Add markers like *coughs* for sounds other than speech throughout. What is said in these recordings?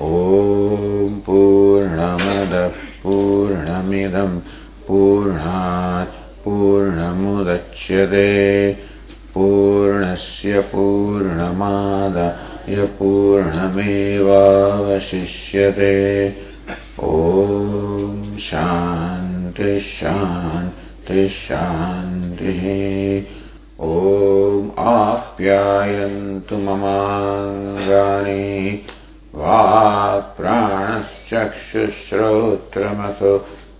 ॐ पूर्णमदः पूर्णमिदम् पूर्णात् पूर्णमुदच्यते। पूर्णस्य पूर्णमादाय पूर्णमेवावशिष्यते। ॐ शान्तिः शान्तिः शान्तिः। ॐ आप्यायन्तु ममाङ्गानि वाक्प्राणश्चक्षुश्रोत्रमथो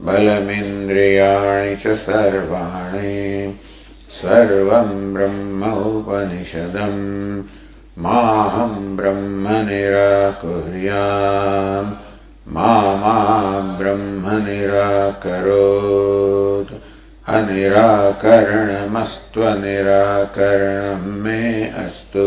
बलमिन्द्रियाणि च सर्वाणि सर्वम् ब्रह्म उपनिषदम् माहम् ब्रह्म निराकुर्याम् मा ब्रह्म निराकरोत् अनिराकरणमस्त्वनिराकरणम् मे अस्तु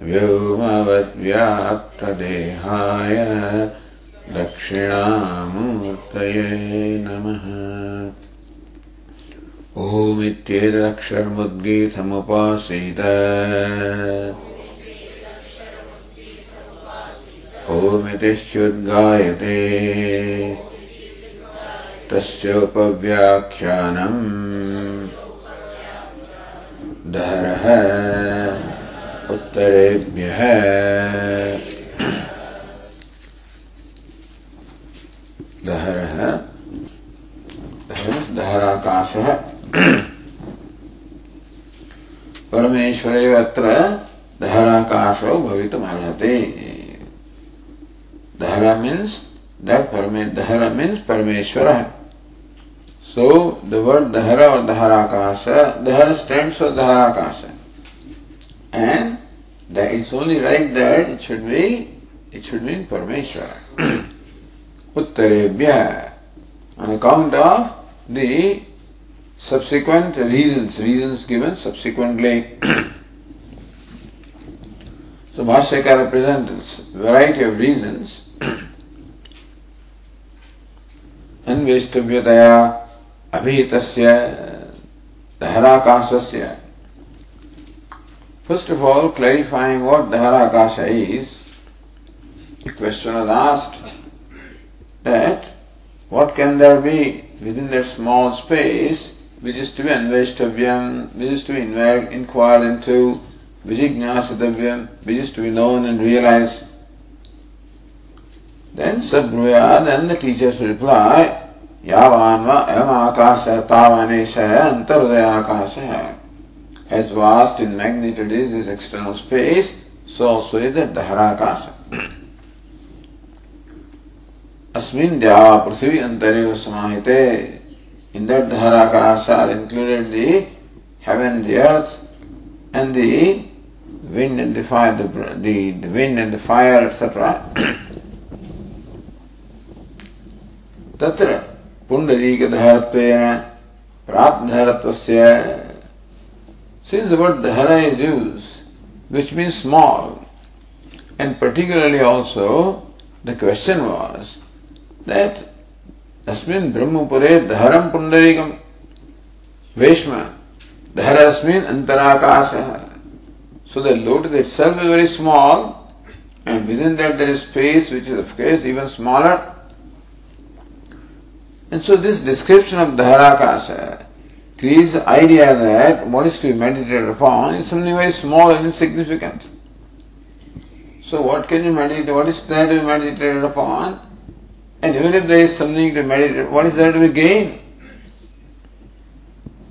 व्योमवद्व्याप्तदेहाय दक्षिणामूर्तये नमः। ओमित्येतदक्षरमुद्गीतमुपासीत। ओमिति ह्युद्गायते तस्योपव्याख्यानम्। दहरः पुत्रेभ्यः दहरः। दहराकाशः। परमेश्वरे अत्र दहराकाशो भवितुमर्हति। दहरा मीन्स् द परमे, दहरा मीन्स् परमेश्वरः। सो द वर्ड दहरा और दहराकाश, दहर स्टैंड्स और दहराकाश। And that it's only right that it should be, it should mean Parameshwara. Uttarebhya. On account of the subsequent reasons, reasons given subsequently. so Bhashyakara presents variety of reasons अन्वेष्टव्यतया अभिहितस्य दहराकाशस्य First of all, clarifying what Dharakasha is, the question was asked that what can there be within that small space which is to be envesthavyam, which is to be inquired into, which is which is to be known and realized. Then Sadhguru, then the teachers reply, Yavanva, Yamakasha, Tavanesha, Antardayakasha. As vast in magnitude is this external space, so also is the Daharakasha. Asmin Dhyava Prithvi Antareva Samahite. In that Daharakasha are included the heaven, the earth, and the wind and the fire, the, the, the wind and the fire, etc. तत्र पुण्डरीकधरत्वेन प्राप्तधरत्वस्य Since the word dhara is used, which means small, and particularly also the question was that Asmin Brahmapure dharam pundarikam Veshma dharasmin antarakasa. So the lotus itself is very small and within that there is space which is of course even smaller. And so this description of dharakasa creates the idea that what is to be meditated upon is something very small and insignificant. So what can you meditate? What is there to be meditated upon? And even if there is something to meditate, what is there to be gained?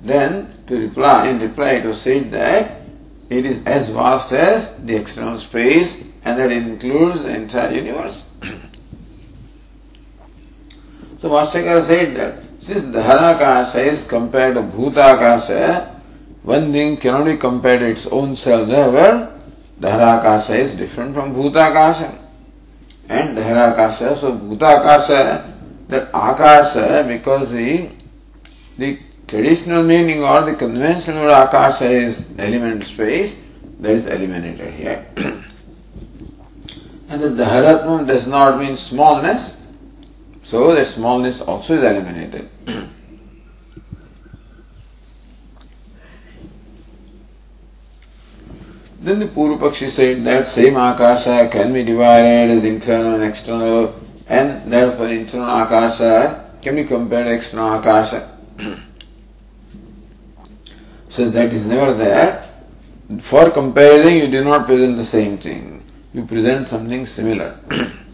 Then, to reply, in reply was said that it is as vast as the external space and that includes the entire universe. *clears throat* so Bhashyakara said that since Dharakasa is compared to Bhutakasa, one thing cannot be compared to its own self. However, Dharakasa is different from Bhutakasa. And Dharakasa, so Bhutakasa, that Akasa, because the, the traditional meaning or the conventional Akasa is element space, that is eliminated here. *clears throat* and the Dharatmam does not mean smallness, so the smallness also is eliminated. *clears throat* Then the Purvapakshi said that same Akasha can be divided as internal and external, and therefore internal Akasha can be compared to external Akasha. *clears throat* so that is never there. For comparing, you do not present the same thing. You present something similar. *clears throat*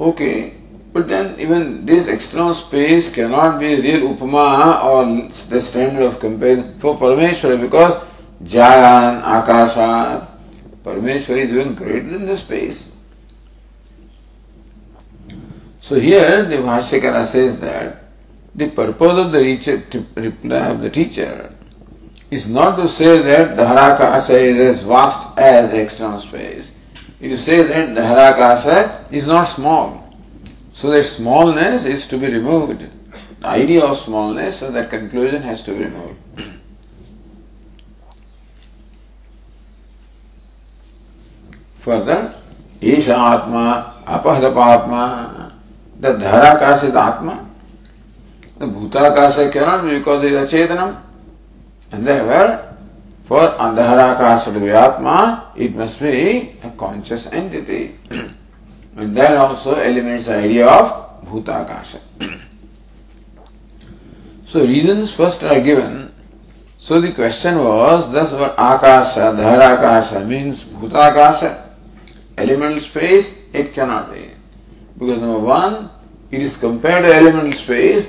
okay, but then even this external space cannot be real upama or the standard of comparison for Parameshwara because Jayan, Akasha, Parameshwara is even greater than the space. So here the Bhashyakara says that the purpose of the teacher, reply of the teacher is not to say that the Harakasha is as vast as external space. To say that the Harakasha is not small. So that smallness is to be removed. The idea of smallness, so that conclusion has to be removed. *coughs* Further, Isha Atma, Apahrapatma, the Dharakasa is Atma. The Bhutakasa cannot be because it is Achetanam. And therefore, for Andharakasa to be Atma, it must be a conscious entity. *clears throat* And that also eliminates the idea of Bhutakasha. *clears throat* so reasons first are given. So the question was, thus what Akasha, Dharakasha means Bhutakasha, elemental space, it cannot be. Because number one, it is compared to elemental space,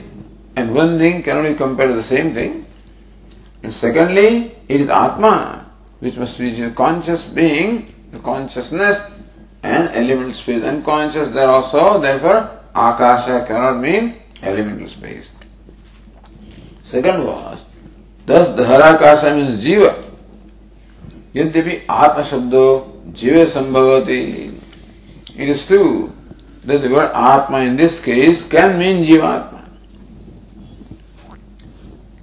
and one thing cannot be compared to the same thing. And secondly, it is Atma, which must be a conscious being, the consciousness and elemental space unconscious there also, therefore Akasha cannot mean elemental space. Second was, thus Dharakasha means Jiva. यद्यपि आत्म शब्दो जीव संभवती it is true that the word atma in this case can mean jivatma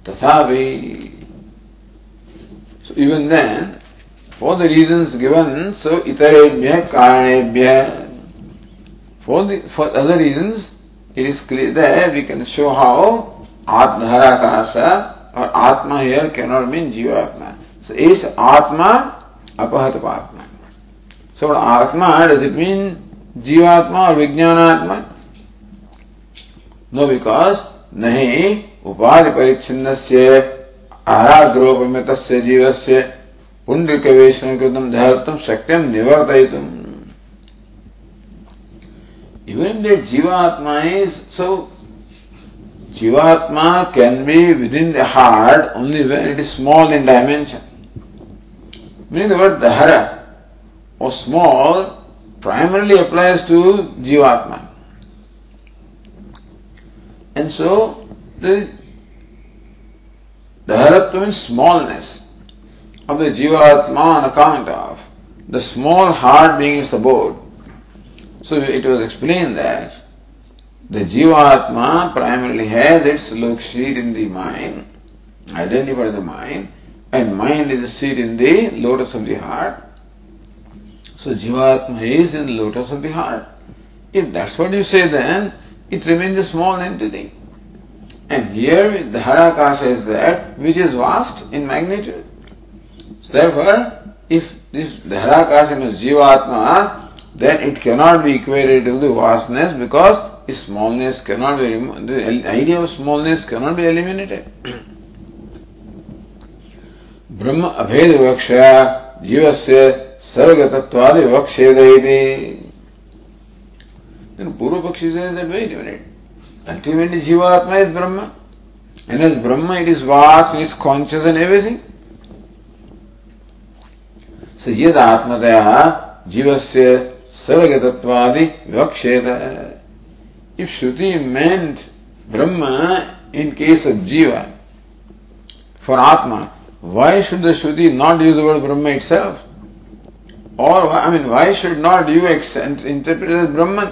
tathapi so even then for the reasons given, so itarebhya karanebhya. For the for other reasons, it is clear that we can show how Atmaharakasa or Atma here cannot mean Jivatma. So is Atma Apahatapatma. So what Atma does it mean Jivatma or Vijnanatma? No, because नहीं उपाधि परिच्छिन्न से आहारोपमितस्य जीवस्य पुण्ड्रिकवेशनकृतं धर्तुं शक्तिं निवर्तयितुम् even that जीवात्मा इज़ सो जीवात्मा can be within the heart only when it is small in dimension meaning the word दहरा or small, primarily applies to Jivatma. And so Daharatva means smallness of the Jivatma on account of the small heart being its abode. So it was explained that the Jivatma primarily has its look in the mind, identified the mind, and mind is the seat in the lotus of the heart. So Jivatma is in the lotus of the heart. If that's what you say then, it remains a small entity. And here the Harakasha is that which is vast in magnitude. Therefore, if this Dharakasha is Jivatma, then it cannot be equated to the vastness because smallness cannot be removed. The idea of smallness cannot be eliminated. ब्रह्म अभेद विवक्षा जीवस्य सर्वगतत्वादि Then Purva Pakshi says that wait a minute. Ultimately Jivatma is Brahma. And as Brahma it is vast, it is conscious and everything. So yad atmataya jivasya sarvagatatvadi vivakshet. If Shruti meant Brahma in case of Jiva, for Atma, why should the Shruti not use the word Brahma itself? Or, I mean, why should not you interpret it as Brahman?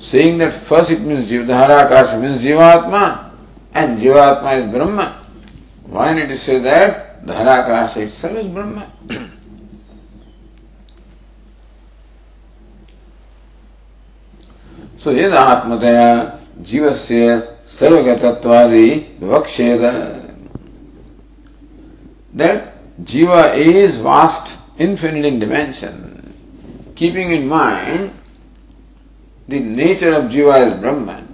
Saying that first it means Jivdharakasha means Jivatma, and Jivatma is Brahma. Why need to say that Dharakasha itself is Brahma? *coughs* so, यद आत्मतया जीवस्य सर्वगतत्वादि विवक्षेद that Jiva is vast, infinite in dimension, keeping in mind the nature of Jiva is Brahman.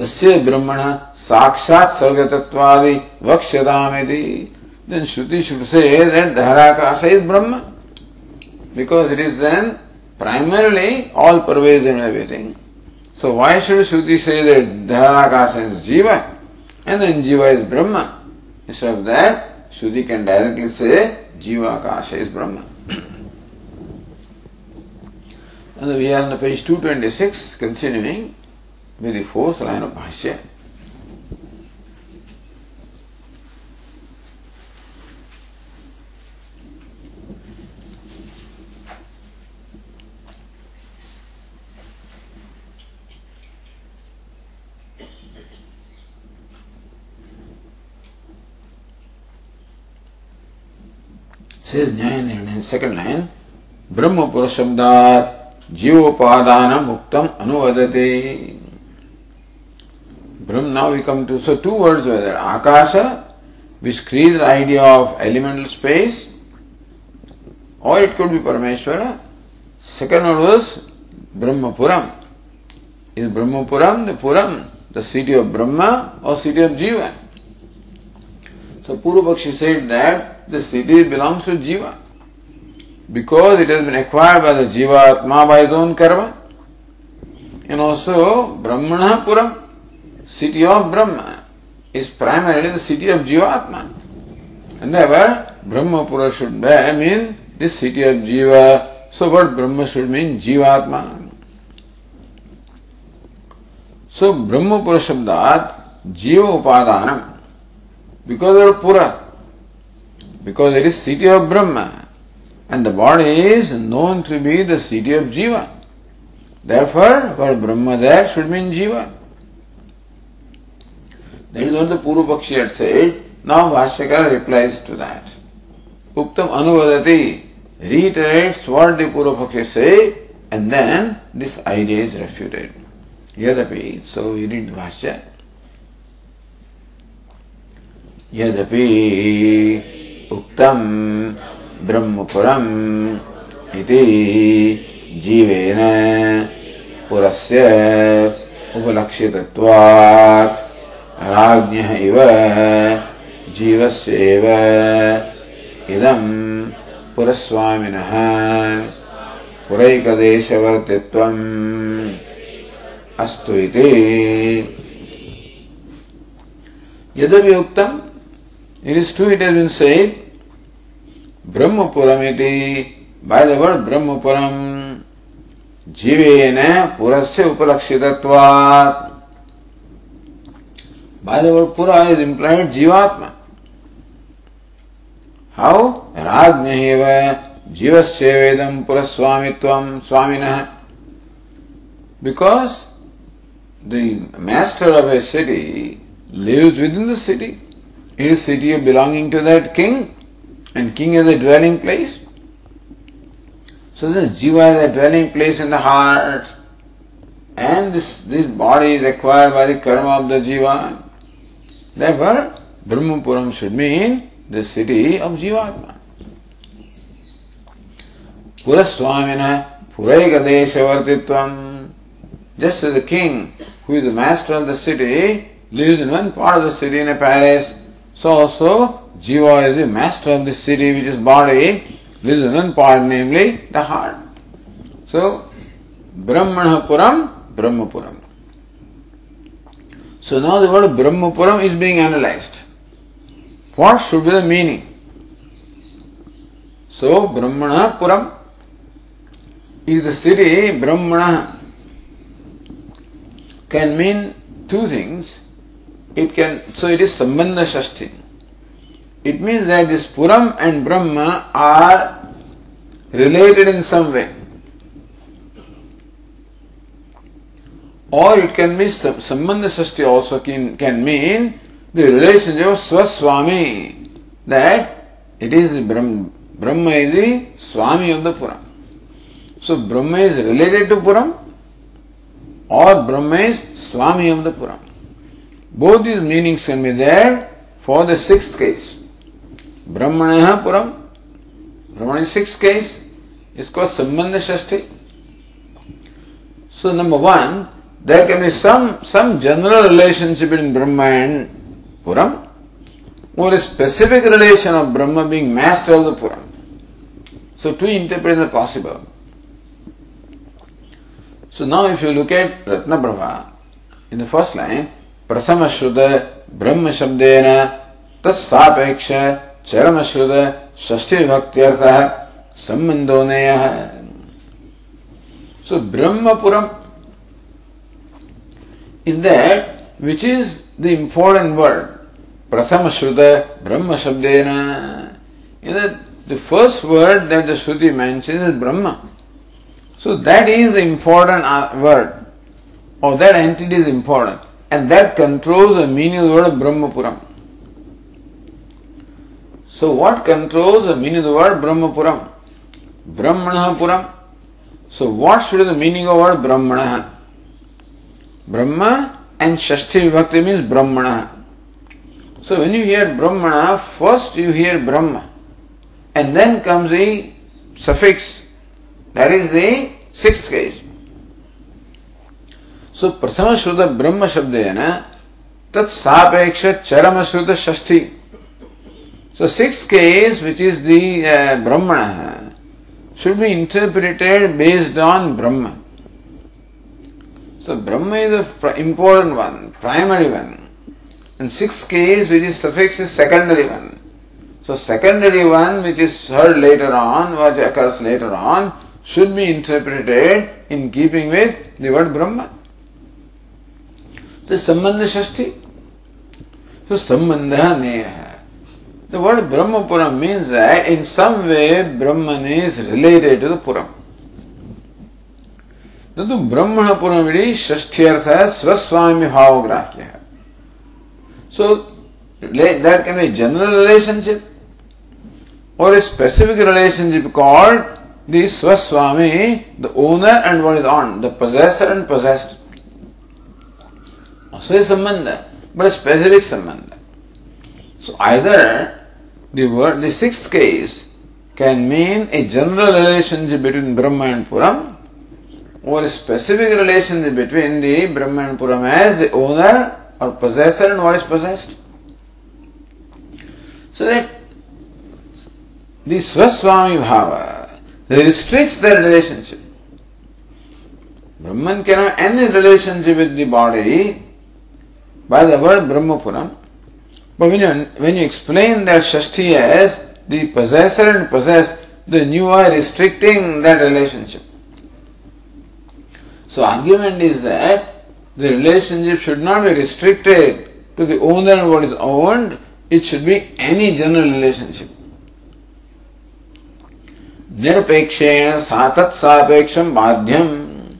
तस्य ब्रह्मण साक्षात सर्गतत्वादि वक्ष्यतामिति then Shruti should say that Dharakasa is Brahma because it is then primarily all pervasive in everything. So why should Shruti say that Dharakasa is Jiva and then Jiva is Brahma? Instead of that, Shruti can directly say Jiva Akasha is Brahma. And we are on page 226, continuing with the fourth line of Bhashya. says Nyaya second line, Brahma Purashabdat जीवोपादान मुक्तम अनुवदते। ब्रह्म now we come to so two words whether Akash which create the idea of elemental space or it could be परमेश्वर second word was ब्रह्मपुरम is ब्रह्मपुरम the Puram the city of ब्रह्म और city of जीवन so पूर्व पक्षी said that the city belongs to जीवन Because it has been acquired by the Jiva Atma by his own karma. And also Brahmana Puram, city of Brahma, is primarily the city of Jivatma. And therefore Brahmapura should mean this city of Jiva. So what Brahma should mean Jivatma. So Brahmapura Shabdat Jiva Upadanam. Because of Pura, because it is city of Brahma and the body is known to be the city of Jiva. Therefore, for Brahma there should mean Jiva. That is what the Purvapakshi had said. Now Bhashyakara replies to that. Uktam Anuvadati reiterates what the Purvapakshi say and then this idea is refuted. Yadapi, so we read Bhashyakara. Yadapi uktam. ब्रह्मपुरम् इति जीवेन पुरस्य उपलक्षितत्वात् राज्ञः इव जीवस्यैव। इदम् पुरस्वामिनः पुरैकदेशवर्तित्वम् अस्तु इति। यद्यपि उक्तम् It is true it has been said, ब्रह्मपुरम बाय द वर्ड ब्रह्मपुरम, जीवेन पुरस्य उपलक्षितत्वात्। बाय द वर्ड पुरा इज़ इम्प्लाइड जीवात्मा। हाउ राजनेव जीवस्य वेदं पुरस्वामित्वं स्वामिनः। Because the master of a city lives within the city in city belonging to that king and king is a dwelling place. So this jiva is a dwelling place in the heart. And this, this body is acquired by the karma of the jiva. Therefore, Brahmapuram should mean the city of Jivatma. Puraswamina Puraigadeshavartitvam. Just as the king, who is the master of the city, lives in one part of the city in a palace, so also Jiva is the master of the city, which is body, one part, namely the heart. So, Brahmana Puram, Brahmapuram. So now the word Brahmapuram is being analyzed. What should be the meaning? So, Brahmana Puram is the city, Brahmana can mean two things. It can, so it is Sambandha Shashti. It means that this Puram and Brahma are related in some way. Or it can be Sambandha Shashti also can, can mean the relationship of Swaswami. That it is Brahma, Brahma is the Swami of the Puram. So Brahma is related to Puram or Brahma is Swami of the Puram. Both these meanings can be there for the sixth case. ब्रह्मण पुरम, ब्रह्मण six case इसको संबंध ष्ठी so number one there can be some some general relationship in Brahma and Puram or specific relation of ब्रह्म being master of the Puram so to interpret is possible so now if you look at Ratna Brahma in the first line प्रथम श्रुत ब्रह्म शब्देन तत्सापेक्ष चरम श्रुद षष्ठी भक्त्यर्थ संबंधो So Brahmapuram in that which is the important word Prathama Shruta Brahma Shabdena in that the first word that the Shruti mentions is Brahma. So that is the important uh, word, or that entity is important, and that controls the meaning of the word of Brahmapuram. So what controls the meaning of the word Brahmapuram? Brahmanapuram. So what should be the meaning of the word Brahmana? Brahma and Shashti Vibhakti means Brahmana. So when you hear Brahmana, first you hear Brahma, and then comes the suffix that is the sixth case. So Prathama Shruta Brahma Shabdena Tat Sapeksh Charama Shruta Shashti. So sixth case which is the uh, Brahmana should be interpreted based on Brahma. So Brahma is the important one, primary one. And sixth case which is suffix is secondary one. So secondary one which is heard later on, which occurs later on, should be interpreted in keeping with the word Brahma. The Sambandha Shashti. So Sambandha Neha. The word Brahmapuram means that in some way Brahman is related to the Puram. तु ब्रह्मणपुरम इति षष्ठ्यर्थ स्वस्वामी भावग्राह्य So that can be a general relationship or a specific relationship called the Swaswami, the owner and what is owned, the possessor and possessed. So a sambandha, but a specific sambandha. So either the word, the sixth case can mean a general relationship between Brahma and Puram, or a specific relationship between the Brahma and Puram as the owner or possessor and what is possessed. So that the Swaswami Bhava restricts their relationship. Brahman cannot have any relationship with the body by the word Brahmapuram. But when you, when you explain that Shashti as the possessor and possessed, then you are restricting that relationship. So argument is that the relationship should not be restricted to the owner and what is owned, it should be any general relationship. Nirapeksha satat sapeksham badhyam.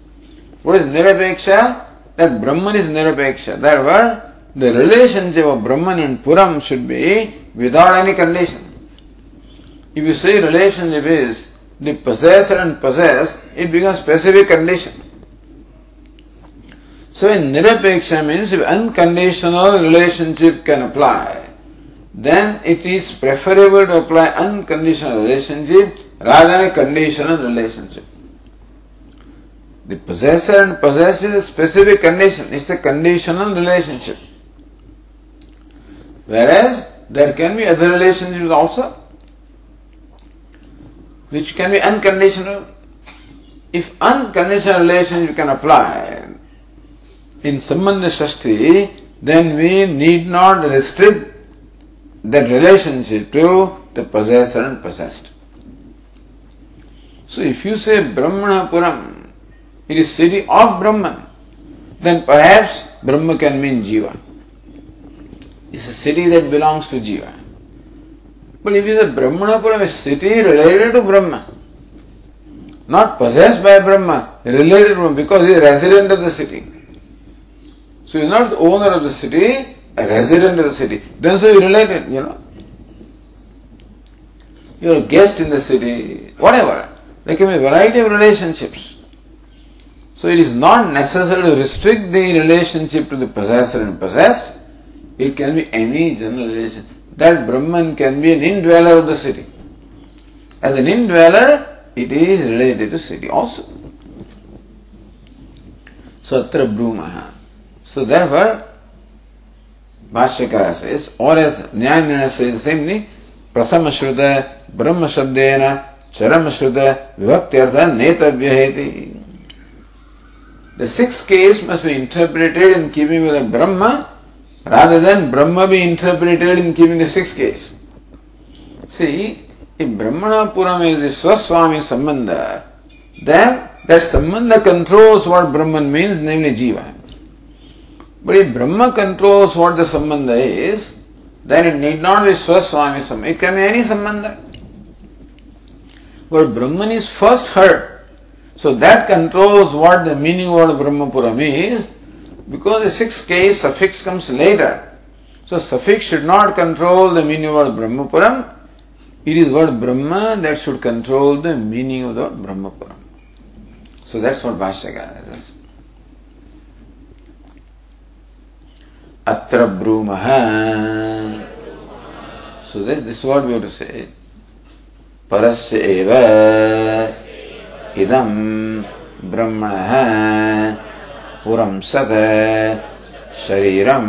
What is nirapeksha? That Brahman is nirapeksha. Therefore, the relationship of Brahman and Puram should be without any condition. If you say relationship is the possessor and possessed, it becomes specific condition. So in nirapeksha means if unconditional relationship can apply, then it is preferable to apply unconditional relationship rather than a conditional relationship. The possessor and possessed is a specific condition. It's a conditional relationship. Whereas there can be other relationships also, which can be unconditional. If unconditional relationship can apply in Sambandha Shashti, then we need not restrict that relationship to the possessor and possessed. So if you say Brahmanapuram, it is city of Brahman, then perhaps Brahma can mean Jiva. It's a city that belongs to Jiva. But if it is a Brahmanapuram, a city related to Brahma, not possessed by Brahma, related to Brahma because he is a resident of the city. So he is not the owner of the city, a resident of the city. Then so you related, you know. You are a guest in the city, whatever. There can be a variety of relationships. So it is not necessary to restrict the relationship to the possessor and possessed. It can be any general relation. That Brahman can be an indweller of the city. As an indweller, it is related to city also. So atra brumaha. So therefore, Bhashyakara says, or as Nyaya says, same प्रथम श्रुत ब्रह्म शब्देन चरम श्रुत विभक्त्यर्थ नेतव्य है The sixth case must be interpreted in keeping with the Brahma rather than Brahma be interpreted in keeping the sixth case. See, if Brahmanapuram is the Swaswami Sambandha, then that Sambandha controls what Brahman means, namely Jiva. But if Brahma controls what the Sambandha is, then it need not be Swaswami Sambandha. It can be any Sambandha. But Brahman is first heard. So that controls what the meaning of Brahmapuram is, because the sixth case suffix comes later. So suffix should not control the meaning of Brahmapuram. It is word Brahma that should control the meaning of the word Brahmapuram. So that's what Bhashyakara says. Atra Brumaha. So this, this is what we have to say. परस्य एव इदं ब्रह्मणः पुरं सत् शरीरं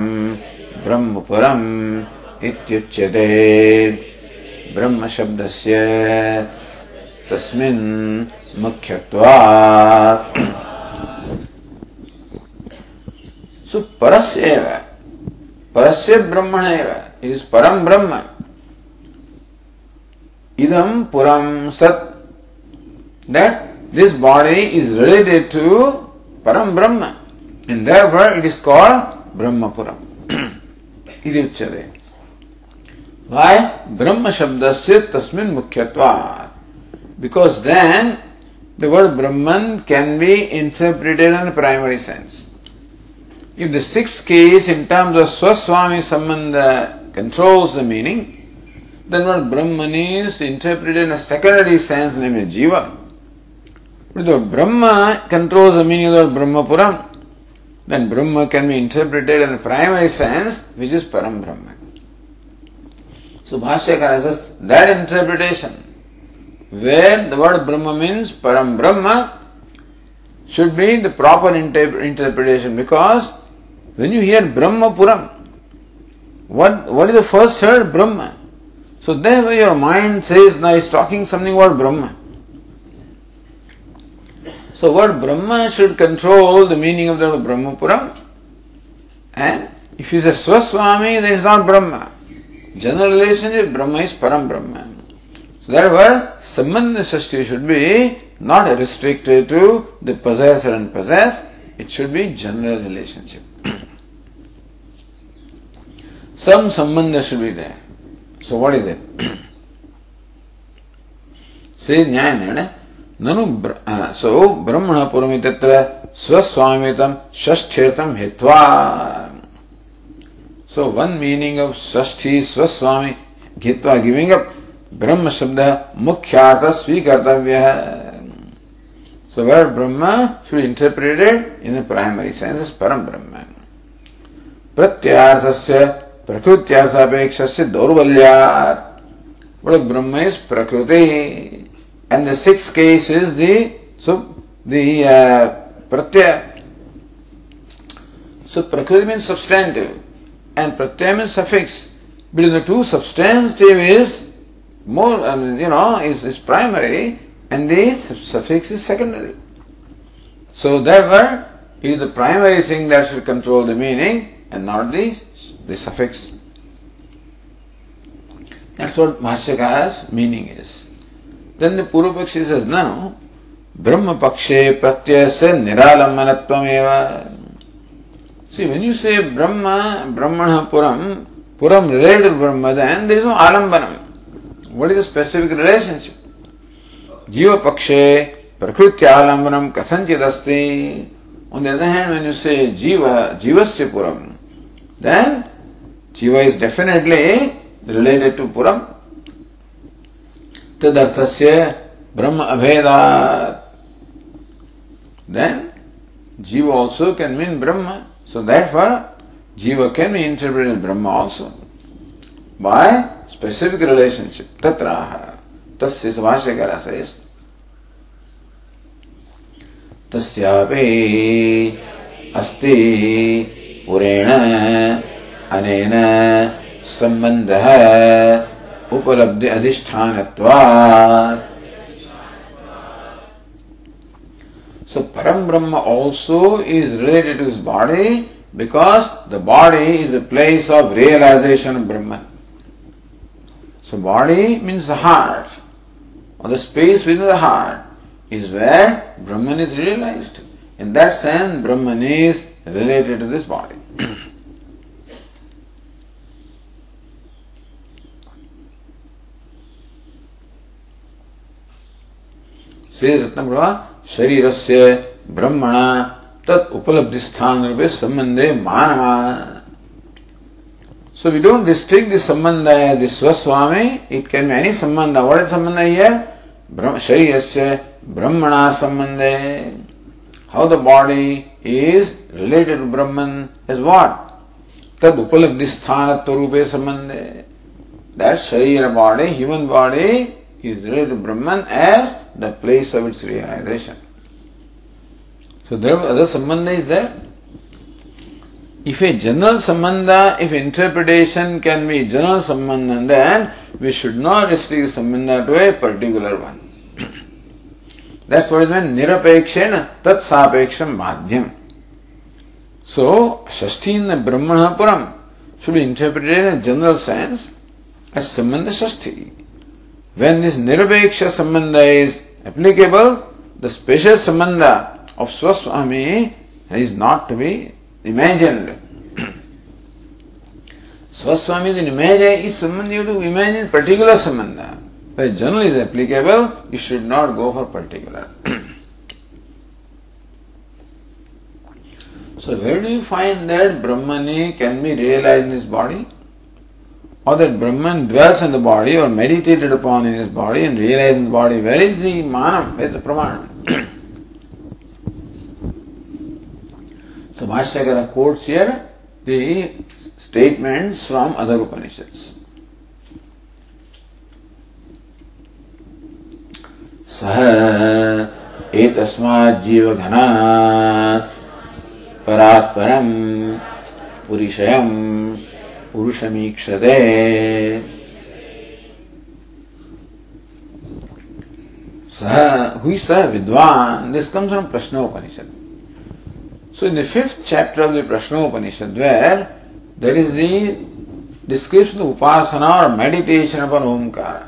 ब्रह्मपुरम् इत्युच्यते ब्रह्मशब्दस्य तस्मिन् मुख्यत्वात् सु परस्य एव परस्य ब्रह्मण एव इट इज परम ब्रह्म idam puram sat. That this body is related to Param Brahma. And therefore it is called Brahma Puram. *clears throat* Iduchade. Why? Brahma Shabdasya Tasmin Mukhyatva. Because then the word Brahman can be interpreted in a primary sense. If the sixth case in terms of Swaswami Sambandha controls the meaning, then what Brahman is interpreted in a secondary sense, named Jiva. But the Brahma controls the meaning of the Brahma Puram, then Brahma can be interpreted in a primary sense, which is Param Brahma. So Bhashyakara says that interpretation, where the word Brahma means Param Brahma, should be the proper inter- interpretation because when you hear Brahma Puram, what, what is the first word? Brahma. So then your mind says, now he's talking something about Brahma. So what Brahma should control the meaning of the Brahmapuram. And if he says Swaswami, then it's not Brahma. General relationship, Brahma is Param Brahma. So therefore, Sambandha Shashti should be not restricted to the possessor and possessed. It should be general relationship. *clears throat* Some Sambandha should be there. So what is it? *clears throat* Say Nyaya ननु सौ ब्रह्मणपुरमि तत्र स्वस्वामितम षष्ठीर्थम हित्वा। So one meaning of षष्ठी स्वस्वामी घित्वा giving up ब्रह्म शब्द मुख्यात स्वीकर्तव्य। है so word Brahma should interpreted in primary sense परम ब्रह्म प्रत्यार्थस्य प्रकृत्यार्थापेक्ष दौर्बल्या ब्रह्म इज़ प्रकृति And the sixth case is the, so the uh, Pratyaya. So Prakriti means substantive and Pratyaya means suffix. Between the two, substantive is more, I mean, you know, is, is primary and the suffix is secondary. So therefore, it is the primary thing that should control the meaning and not the, the suffix. That's what Bhashyakara's meaning is. Then the Purvapakshi says, no, Brahma Pakshe Pratyasya Niralammanatvam. See, when you say Brahma, Brahmana Puram, Puram related to Brahma, then there is no Alambanam. What is the specific relationship? जीव पक्षे प्रकृत्यालंबनम कथनचित अस्ति On the other hand, when you say jiva, jivasya puram, then jiva is definitely related to puram. Tadarthasya brahma abhedat. Then jiva also can mean brahma. So therefore, jiva can be interpreted as brahma also by specific relationship. Tatraha. तस्य भाष्यकार says तस्यापि अस्ति पुरेण अनेन सम्बन्धः उपलब्धि अधिष्ठानत्वात् So Param Brahma also is related to his body because the body is the place of realization of Brahman. So body means the heart or the space within the heart is where Brahman is realized. In that sense, Brahman is related to this body. *clears throat* Shri रत्न शरीर से ब्रह्मण तत् उपलब्धि स्थान रूप संबंधे मानवा so we don't restrict this संबंध this स्वस्वामी it can be any संबंध अवर्ड संबंध है शरीर से ब्रह्मण संबंध how the body is related Brahman is what तद उपलब्धि स्थान रूपे संबंध दैट शरीर body human body is related to Brahman as the place of its realization. So there other sambandha is there. If a general sambandha, if interpretation can be general sambandha, then we should not restrict sambandha to a particular one. *clears throat* That's what is meant nirapekshena tat sapeksham madhyam. So, Shashti in the Brahmana Puram should be interpreted in a general sense as Sambandha Shashti. When this Nirapeksha Sambandha is applicable, the special Sambandha of Swaswami is not to be imagined. *clears throat* Swaswami is an image, is someone you to imagine particular sambandha. But general is applicable, you should not go for particular. *clears throat* so where do you find that Brahmani can be realized in his body? Or that Brahman dwells in the body or meditated upon in his body and realized in the body? Where is the manam? Where is the praman? So Bhashyakara quotes here the statements from other Upanishads. सह एतस्मात् जीवघनात् परात् परम् पुरुषयम् पुरुषमीक्षते। सह हुई सह विद्वान this comes from Prashnopanishad. So in the fifth chapter of the Prashnopanishad where there is the description Upasana or meditation upon Omkar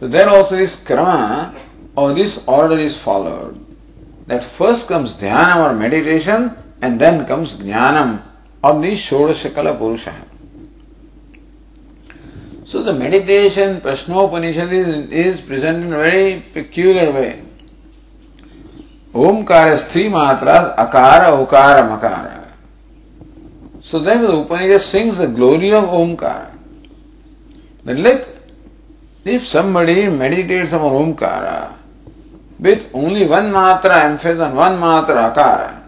so there also this क्रम or this order is followed that first comes ध्यान or meditation and then comes ज्ञानम of the Shodashakala Purusha. So the meditation, Prashna Upanishad is, is presented in a very peculiar way. Omkar स्त्री मात्रा अकार ओकार मकार So then the Upanishad sings the glory of Omkara. Then like if somebody meditates on Omkara with only one matra emphasis on one matra akara.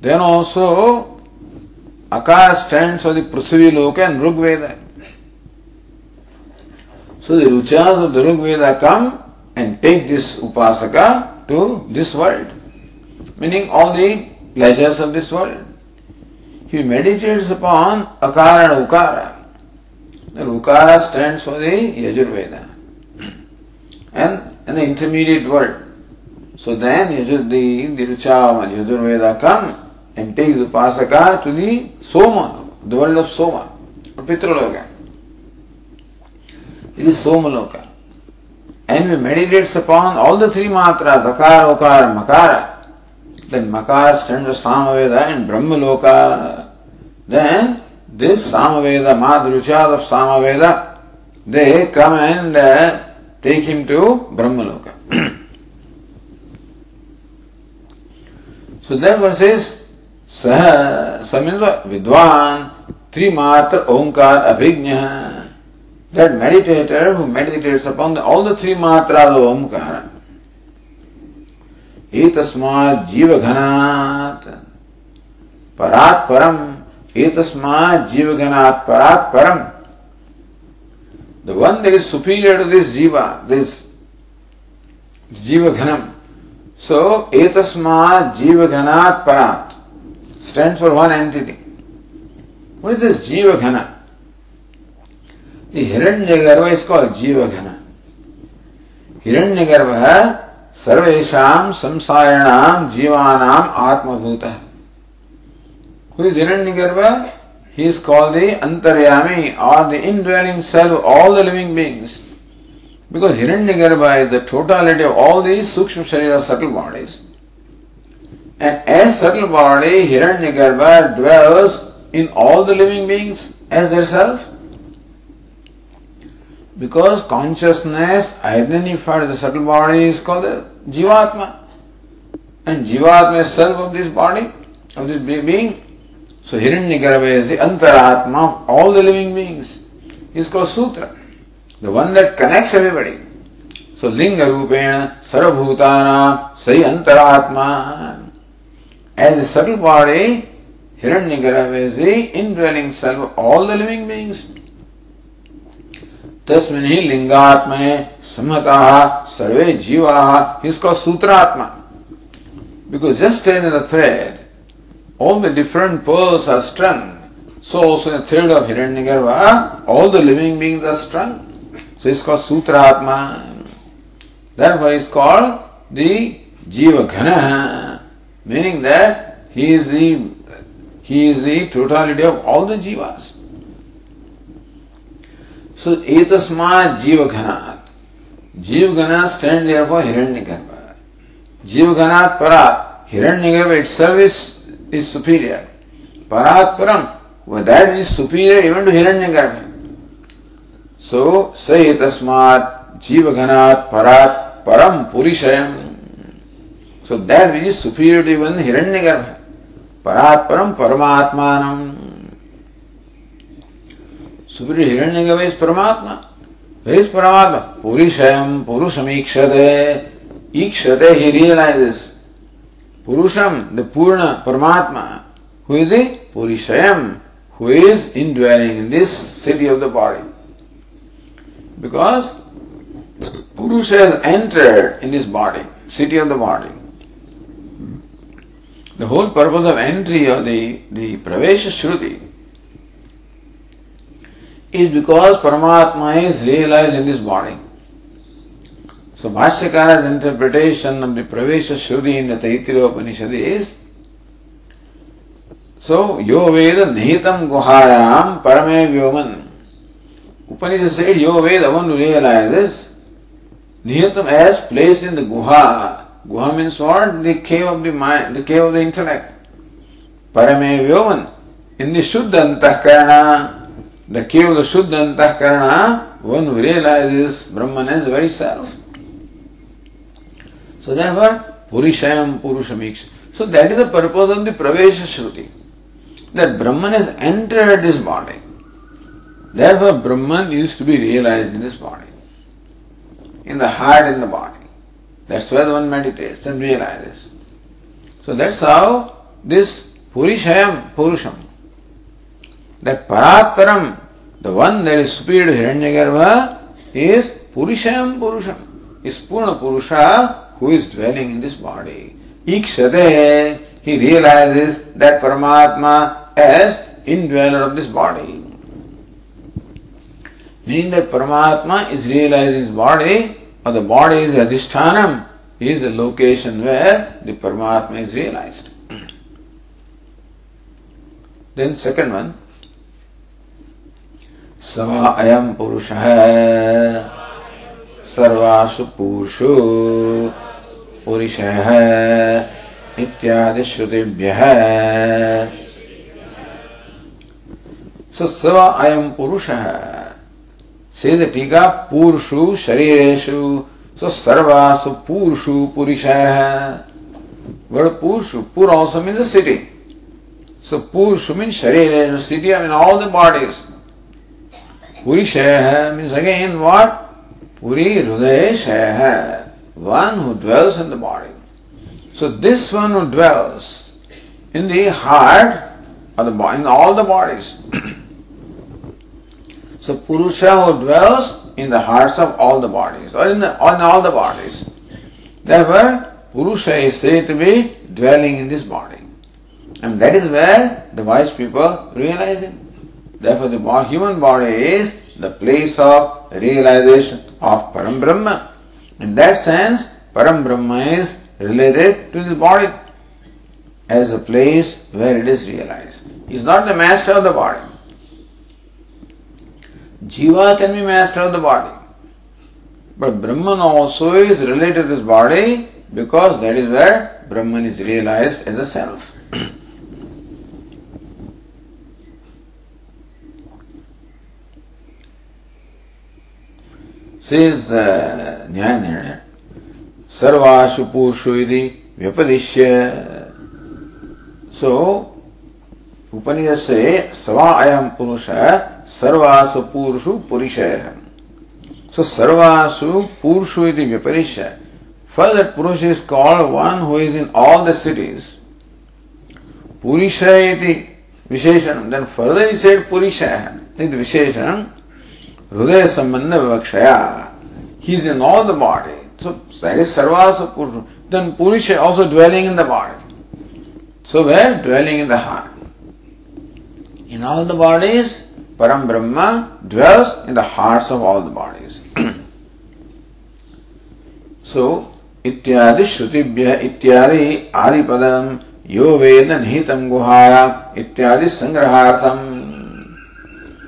Then also akara stands for the Prithvi Loka and Rigveda. So the Ruchas of the Rigveda come and take this Upasaka to this world, meaning all the pleasures of this world. He meditates upon Akara and Ukara. The Ukara stands for the Yajurveda and an intermediate world. So then Yajur, the, the Rucha and Yajurveda come and take the Upasaka to the Soma, the world of Soma, or Pitraloka. It is Somaloka. And we meditates upon all the three matras, Akara, Okara, Makara. Then Makara stands for Samaveda and Brahmaloka. Then this Samaveda, Madruchas of Samaveda, they come and uh, take him to Brahmaloka. so therefore says, सह समिव विद्वान त्रिमात्र ओंकार अभिज्ञ that meditator who. Meditates upon all the three मात्रा ओंकार ही तस्मात जीव घनात् परात परम ही तस्मात जीव घनात् परात परम one that is superior to this जीवा दिस जीव घनम सो एतस्मात जीव घनात् परात् stands for one entity. What is this Jivaghana? The Hiranyagarbha is called Jivaghana. Hiranyagarbha सर्वेशाम संसारिणाम जीवानाम आत्मभूत हुई हिरण्य गर्भ ही इज़ कॉल्ड द अंतर्यामी or the indwelling self all the living beings because Hiranyagarbha is the totality of all the सूक्ष्म शरीर subtle bodies And as subtle body, Hiranyagarbha dwells in all the living beings as their self. Because consciousness identified the subtle body is called the Jivatma. And Jivatma is self of this body, of this being. So Hiranyagarbha is the Antaratma of all the living beings. Is called Sutra. The one that connects everybody. So Linga Rupena Sarvabhutana Sai Antaratma. As a subtle body, Hiranyagarbha is the indwelling self of all the living beings. तस्मिन ही लिंगात्मने समता सर्वे जीवा इसको सूत्रात्मा because just in the thread all the different pearls are strung. So also in the third of Hiranyagarbha, all the living beings are strung. So it's called Sutra Atma. Therefore it's called the Jiva Ghana, meaning that he is the he is the totality of all the jivas. So etasma jiva ghanat. Jiva ghanat stand there for Hiranyagarbha. Jiva ghanat para. Hiranyagarbha itself is is superior. Parat Param, well, that is superior even to Hiranyagarbha. So, say tasmat jivaganat parat param purishayam. So that which is superior to even Hiranyagarbha परात्परम परमात्मान superior Hiranyagarbha is Paramatma where is Paramatma पुरुषम पुरुषम ईक्षते ईक्षते ही realises पुरुषम the पूर्ण परमात्मा who is the पुरुषयम who is indwelling in this city of the body. Because Purusha has entered in this body, city of the body. The whole purpose of entry of the, the Pravesha Shruti is because Paramatma is realized in this body. So Bhashyakara's interpretation of the Pravesha Shruti in the Taittiriya Upanishad is so Yo Veda Nihitam Guhayam Parame Vyoman. Upanishad said Yo Veda, one who realizes Nihitam as placed in the Guha. Guha means what? The cave of the mind, the cave of the intellect. Parame Vyoman. In the Shuddha Antahkarana, the cave of the Shuddha Antahkarana, one realizes Brahman as very self. So therefore, Purishayam Purushamiksh. So that is the purpose of the Pravesha Shruti. That Brahman has entered this body. Therefore, Brahman is to be realized in this body. In the heart, in the body. That's where one meditates and realizes. So that's how this Purishayam Purusham, that Paratparam, the one that is superior to Hiranyagarbha, is Purishayam Purusham, is Purna Purusha who is dwelling in this body. Ikshate, he realizes that Paramatma as indweller of this body. Meaning that Paramatma is realized in his body, or the body is Adhishtanam, is the location where the Paramatma is realized. then second one, स अयम पुरुष है सर्वासु पुरुषु पुरुष है इत्यादि श्रुतिभ्य सो स अयम पुरुष है सिद्ध टीका पुरुषु शरीरेशु सो सर्वासु पुरुषु पुरुष। है वर्ड पुरुष, पुर ऑल्सो मीन सिटी सो पुरुष मीन शरीर city I mean all the bodies पुरुष है मीन्स अगेन वॉट पूरी हृदय शय है one who dwells in the body so this one who dwells in the heart or in all the bodies so Purusha who dwells in the hearts of all the bodies, or in, the, or in all the bodies. Therefore, Purusha is said to be dwelling in this body. And that is where the wise people realize it. Therefore, the human body is the place of realization of Param Brahma. In that sense, Param Brahma is related to the body as a place where it is realized. He is not the master of the body. Jiva can be master of the body. But Brahman also is related to this body because that is where Brahman is realized as a self. *coughs* Says uh, Nyaya Sarvashu Vyapadishya. So, उपनिषद से सवा अयम पुरुष सर्वासु पुरुषु पुरुषय सो सर्वासु पुरुष इति विपरिश्य फ़र्स्ट दैट पुरुष is called one who is in all the cities पुरुष इति विशेषण देन फर्दर इज़ सेड पुरुष। इति विशेषण, हृदय संबंध विवक्षया he is in all the body so that is सर्वासु पुरुष देन पुरुष also dwelling in the body so where dwelling in the heart In all the bodies, Param Brahma dwells in the hearts of all the bodies. *clears throat* so, इत्यादि श्रुतिभ्य इत्यादि आदि पदम यो वेद निहितम गुहाया इत्यादि संग्रहार्थम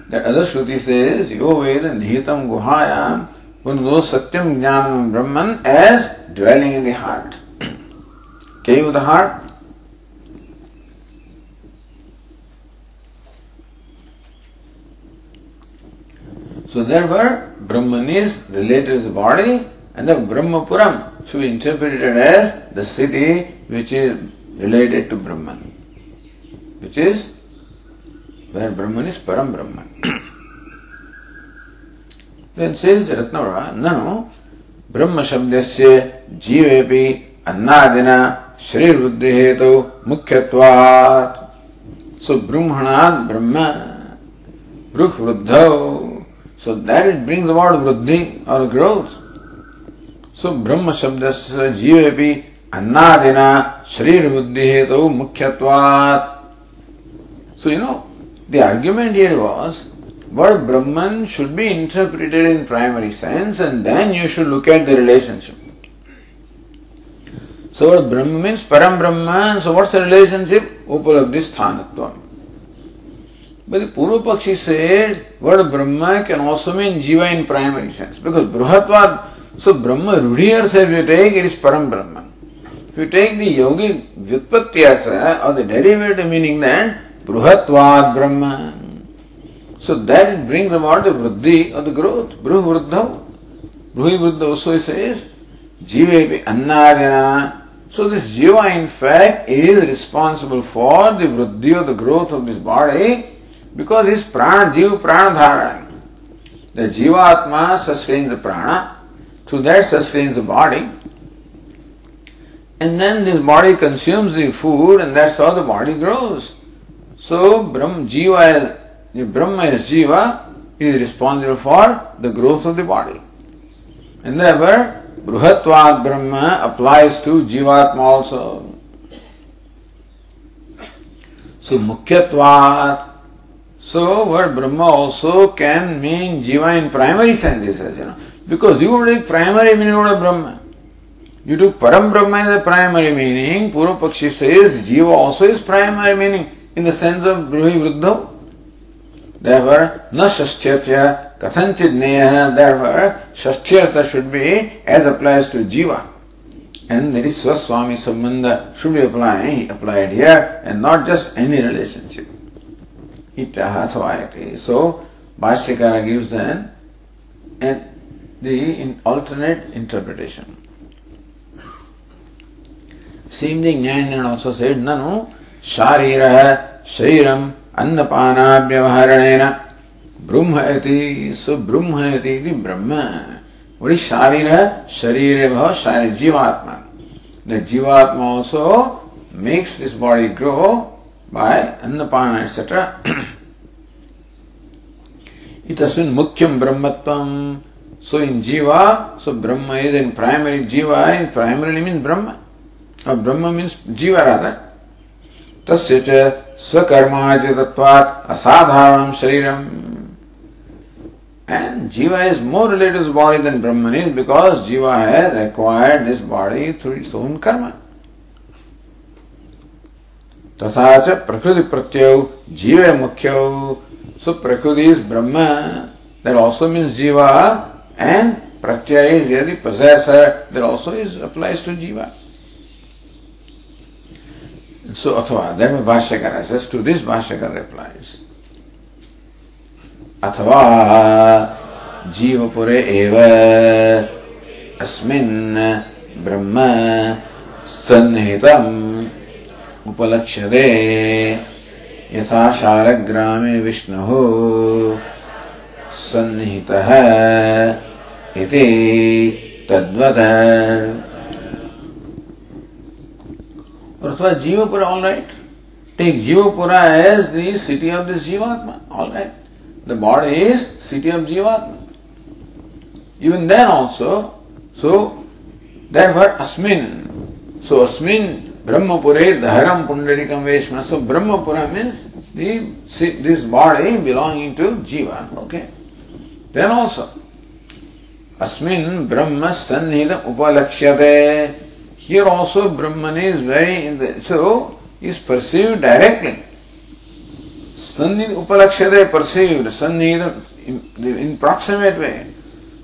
That other Shruti says, Yo Veda Nihitam Guhayam, one knows Satyam Jnanam Brahman as dwelling in the heart. *clears throat* Cave of the heart. So therefore, Brahman is related to the body and the Brahmapuram should be interpreted as the city which is related to Brahman, which is where Brahman is Param Brahman. then says Ratnavara, Nano, Brahma Shabdasya Jivepi Annadina Shri Ruddhi Hetu Mukhyatvat. So Brahmanad Brahma, Bruh Vruddhau. So that it brings about Vruddhi or growth. So Brahma Shabdasya Jivepi Annadina Shri Ruddhi Hetu Mukhyatvat. So you know, the argument here was word Brahman should be interpreted in primary sense and then you should look at the relationship. So what Brahma means Param Brahman, so what's the relationship? Upalabdhi sthanatvam. But the Purva Pakshi said word Brahma can also mean Jiva in primary sense because Bruhatvad, so Brahma Rudhi if you take, it is Param Brahman. If you take the yogic Vyutpatti or the derivative meaning then Bruhatvad Brahman. So that brings about the Vriddhi or the growth. Bruh Vriddha. Bruhi Vriddha also says, Jivepi Annadina. So this Jiva in fact is responsible for the Vriddhi or the growth of this body because his Prana, Jiva Prana Dharan. The Jivatma sustains the Prana, through that sustains the body. And then this body consumes the food and that's how the body grows. So Brahm, Jiva, the Brahma is Jiva, is responsible for the growth of the body. And therefore, Bruhatvat Brahma applies to Jivatma also. So Mukhyatvat, so word Brahma also can mean Jiva in primary sense, you know. Because you would take primary meaning of Brahma. You took Param Brahma as the primary meaning, Purva Pakshi says Jiva also is primary meaning in the sense of Bruhi Vruddha. Therefore, na shashthyatya kathanchid neya, therefore, shashthyartha should be as applies to Jiva. And that is Swaswami Sambandha should be applied here and not just any relationship. इत्याहायते so भाष्यकार gives an alternate interpretation same thing न्याय also said ननु शारीर शरीरम अन्नपाना व्यवहारणेन ब्रह्मयति सो ब्रह्मयति इति ब्रह्म वही शारीर शरीर भव शारीर जीवात्मा द जीवात्मा also makes this body grow by annapana etc itasmin mukhyam brahmatvam so in jiva so brahma is in primary jiva in primarily means brahma or brahma means jiva rather तस्य च स्वकर्माचितत्वात् असाधारणं शरीरम् And Jiva is more related to his body than Brahman is because Jiva has acquired this body through its own karma. तथा च प्रकृति प्रत्यय जीवे मुख्यौ। सो प्रकृति is Brahma there also mean जीवा and प्रत्यय इज़ यदि possess there also is applies to जीवा। So अथवा देन भाष्यकर टू दिस भाष्यकर रिप्लाइज अथवा जीवपुरे एव, अस्मिन् ब्रह्म सन्निहितम्। उपलक्ष्यते। यथा शालग्रामे विष्णुः सन्निहितः इति तद्वत्। और jivapura all right take jivapura as the city of this जीवात्मा all right the body is city of जीवात्मा। Even then also so therefore अस्मिन सो अस्मिन Brahmapure Dharam Pundarikam Veshma, so Brahmapura means the, this body belonging to Jiva, okay. Then also, Asmin Brahma Sannhidam Upalakshyate here also Brahman is very, the, so is perceived directly. Sannid upalakshade perceived, sannid in, in proximate way.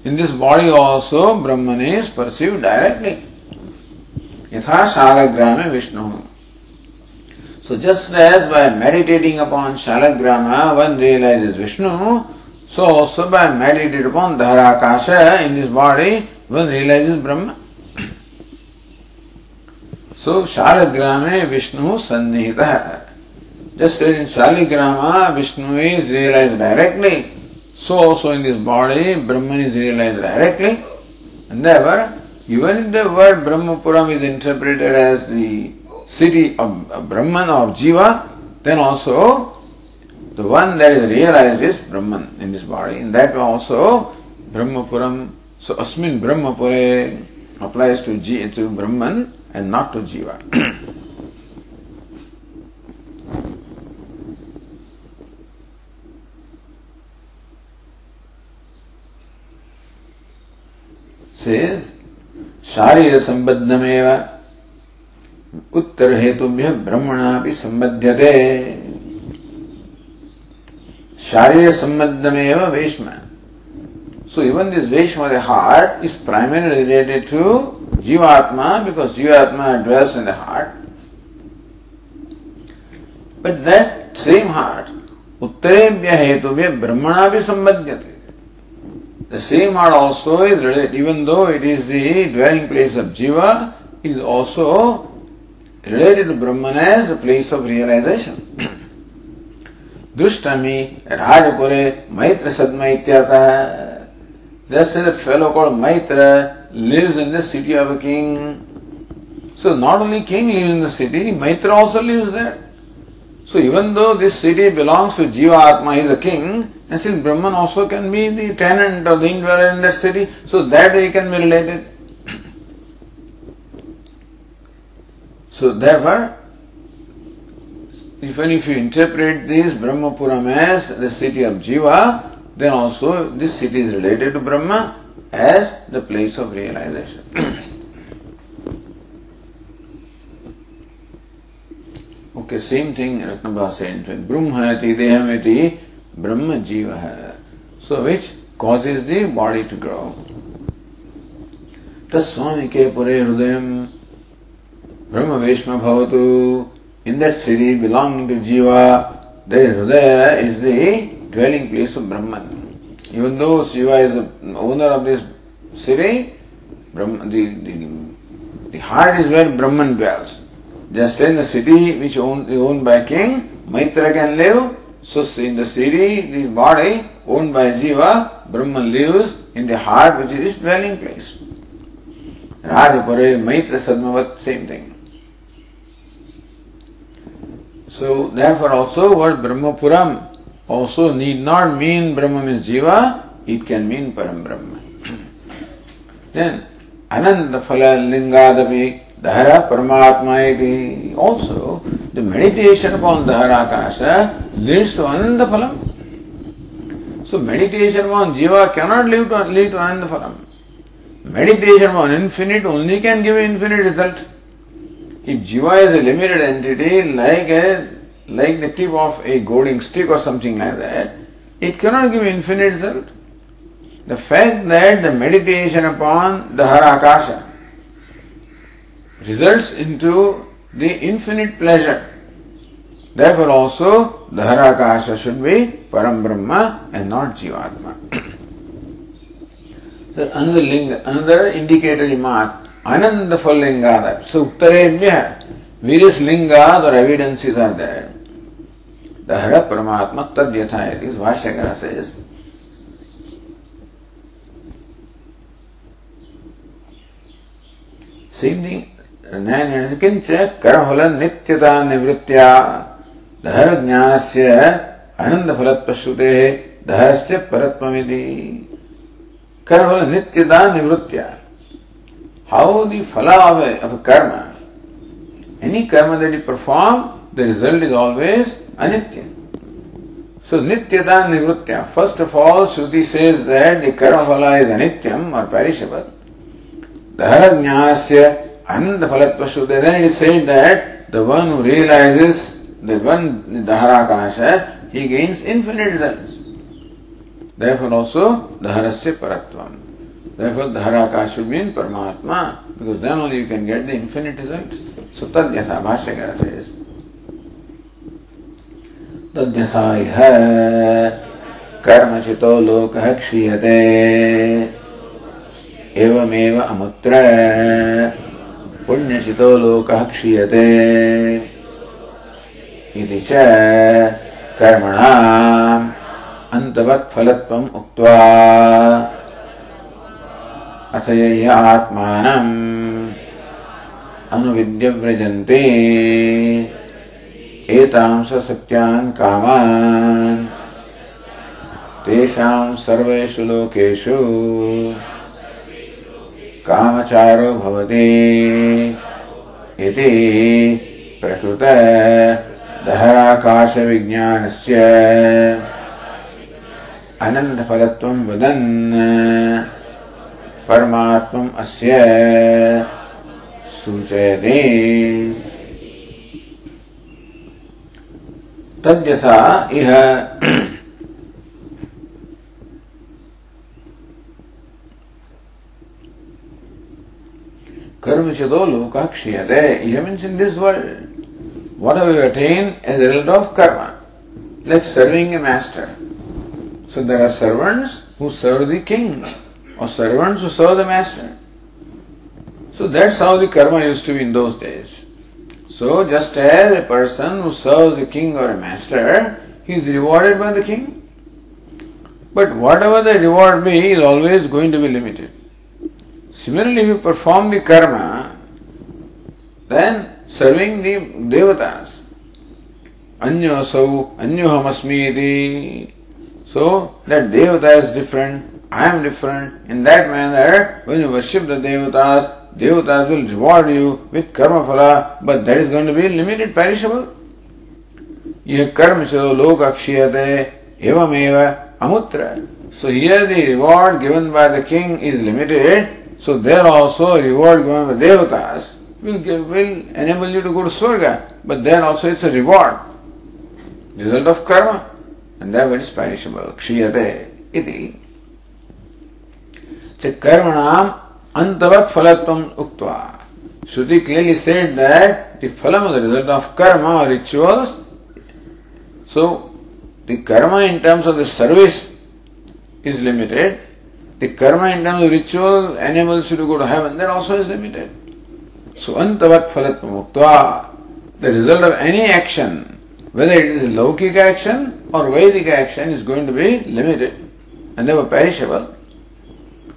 In this body also Brahman is perceived directly. यथा Shaligram Vishnu. So just as by meditating upon Shaligram one realize is Vishnu so so by meditate upon धराकाश in this body one realize is Brahma so Shaligram Vishnu सन्निहित just in Shaligram Vishnu is realize directly so so in this body Brahma is realize directly and they were even if the word Brahmapuram is interpreted as the city of Brahman or Jiva, then also the one that is realized is Brahman in this body. In that also Brahmapuram, so Asmin Brahmapure applies to, G, to Brahman and not to Jiva. *coughs* says शारीर संबद्धमेव उत्तर हेतु ब्रह्मणा भी संबद्ध दे शारीर संबद्धमेव वेश्म। So even this वेश्म the heart is primary related to जीवात्मा बिकॉज़ जीवात्मा dwells in the heart but that same heart उत्तरेभ्य हेतु ब्रह्मणा भी संबद्ध थे The same heart also is related, even though it is the dwelling place of Jiva, it is also related to Brahman as the place of realization. Dushtami Rajapure Maitra Sadma Ityata There says a fellow called Maitra lives in the city of a king. So not only king lives in the city, Maitra also lives there. So even though this city belongs to Jiva Atma, he is a king, and since Brahman also can be the tenant or the indweller in that city, so that way he can be related. So therefore, even if you interpret this Brahmapuram as the city of Jiva, then also this city is related to Brahma as the place of realization. *clears throat* Okay same thing Ratna same thing ब्रह्म है देहम ब्रह्म जीव है so which cause is body to grow तस्वामी के पुरे हृदय ब्रह्म वेश्म भवतु in that city belong to जीवा दे हृदय is the dwelling place of Brahma even though Shiva is owner of this city Brahma the heart is where Brahman dwells Just in the city which owned, owned by king, Maitra can live. So in the city, this body owned by Jiva, Brahman lives in the heart which is his dwelling place. Rajapare, Maitra Sadmavat, same thing. So therefore also word Brahmapuram also need not mean Brahma means Jiva, it can mean Param Brahma. *clears throat* then Ananda Phala Dahara Paramatma also the meditation upon Dahara Akasha leads to Ananda Phalam. So meditation upon Jiva cannot lead to, lead to Ananda Phalam. Meditation upon infinite only can give infinite result. If Jiva is a limited entity, like a like the tip of a goading stick or something like that, it cannot give infinite result. The fact that the meditation upon the Harakasha results into the infinite pleasure. Therefore also the Harakasha should be Param Brahma and not Jivatma. *coughs* so another linga, another indicatory mark Ananda for Lingada. So, Uttarevya, various lingas or evidences are there. The Hara Paramatma Tad Yatha, it is Bhashyakara says. Same thing, किञ्च कर्मफल नित्यता निवृत्त्या दहर ज्ञानस्य आनन्दफलत्वश्रुतेः दहरस्य परत्वमिति कर्मफल नित्यता निवृत्त्या how the phala of a, of a karma, any karma that you perform, the result is always anitya. So nityata nivritya. First of all, Shruti says that the karma phala is anityam or perishable. Dahara jnanasya ananda shruti. Then it says that the one who realizes the one dahara kasha, he gains infinite results. Therefore also daharasya paratvam. Therefore, Dharaka should mean Paramatma, because then only you can get the infinite result. So, Tadyasa, Bhashyakara says. तद्यथा इह कर्मचितो लोकः क्षीयते एवमेव अमुत्र पुण्यचितो लोकः क्षीयते इति च कर्मणाम् अन्तवत्फलत्वम् उक्त्वा। अथ य आत्मानम् अनुविद्य व्रजन्ते। एतांस सत्यान् कामान्। तेषाम् सर्वेषु लोकेषु कामचारो भवति। इति प्रकृत दहराकाशविज्ञानस्य। अनन्तफलत्वम् वदन्। परमात्म अस्य सूचयते। तद्यथा इह Karvachado lokakshiyate. It means in this world, whatever you attain as a result of karma, like serving a master. So there are servants who serve the king, or servants who serve the master. So that's how the karma used to be in those days. So just as a person who serves a king or a master, he is rewarded by the king. But whatever the reward be, is always going to be limited. Similarly, if you perform the karma, then serving the devatas. Anyo sau, anyohamasmi So that devata is different, I am different. In that manner, when you worship the devatas, devatas will reward you with karma phala, but that is going to be limited, perishable. यह कर्म चलो लोक अक्षीयते एवमेव amutra. So here the reward given by the king is limited, so there also reward given by devatas will, give, will enable you to go to Swarga, but then also it's a reward, result of karma, and that is perishable. Kshiyate iti. So karmanam antavat phalatvam uktva. Shruti clearly said that the phalam the result of karma or rituals, so the karma in terms of the service is limited. The karma in terms of ritual you to go to heaven, that also is limited. So antavat phalat muktva, the result of any action, whether it is laukika action or Vedic action, is going to be limited and were perishable.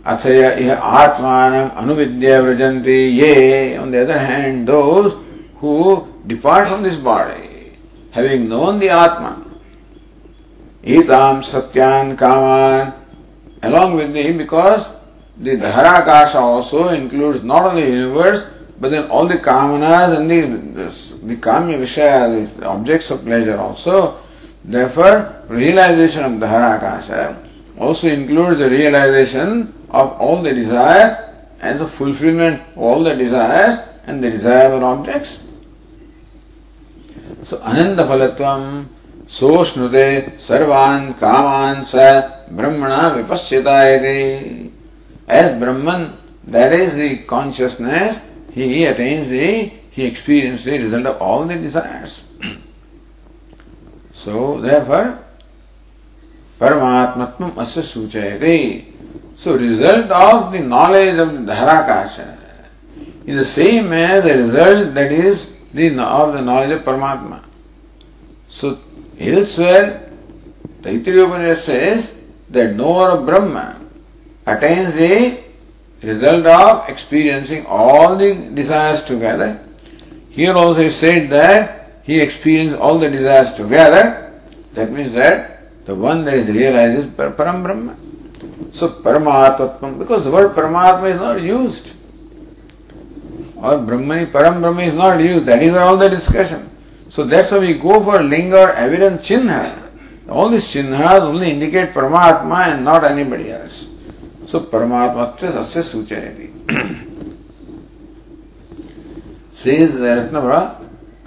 Athaya iha atmanam anuvidya vrajanti ye. On the other hand, those who depart from this body, having known the Atma, itam satyan kaman, along with the, because the Dharakasha also includes not only the universe, but then all the kamanas and the, the kamya vishaya, the objects of pleasure also, therefore realization of the harakasha also includes the realization of all the desires and the fulfillment of all the desires and the desirable objects. So ananda phalatvam सोष्णुते सर्वान् कामान् स ब्रह्मणा विपश्यता इति। As Brahman that is the consciousness he attains the he experience the result of all the desires so therefore परमात्मत्वम अस्य सूचयते so result of the knowledge of daharakasha in the same as the result that is the of the knowledge of परमात्मा so elsewhere, Taittiriya Upanishad says that knower of Brahma attains the result of experiencing all the desires together. Here also said that he experienced all the desires together. That means that the one that is realized is Param Brahma. So Paramatma, because the word Paramatma is not used. Or Brahmani, Param Brahma is not used. That is all the discussion. So that's why we go for linga evident chinha. All these chinhas only indicate Paramatma and not anybody else. सो परमात्मा सस्य सूचयति says Ratnapura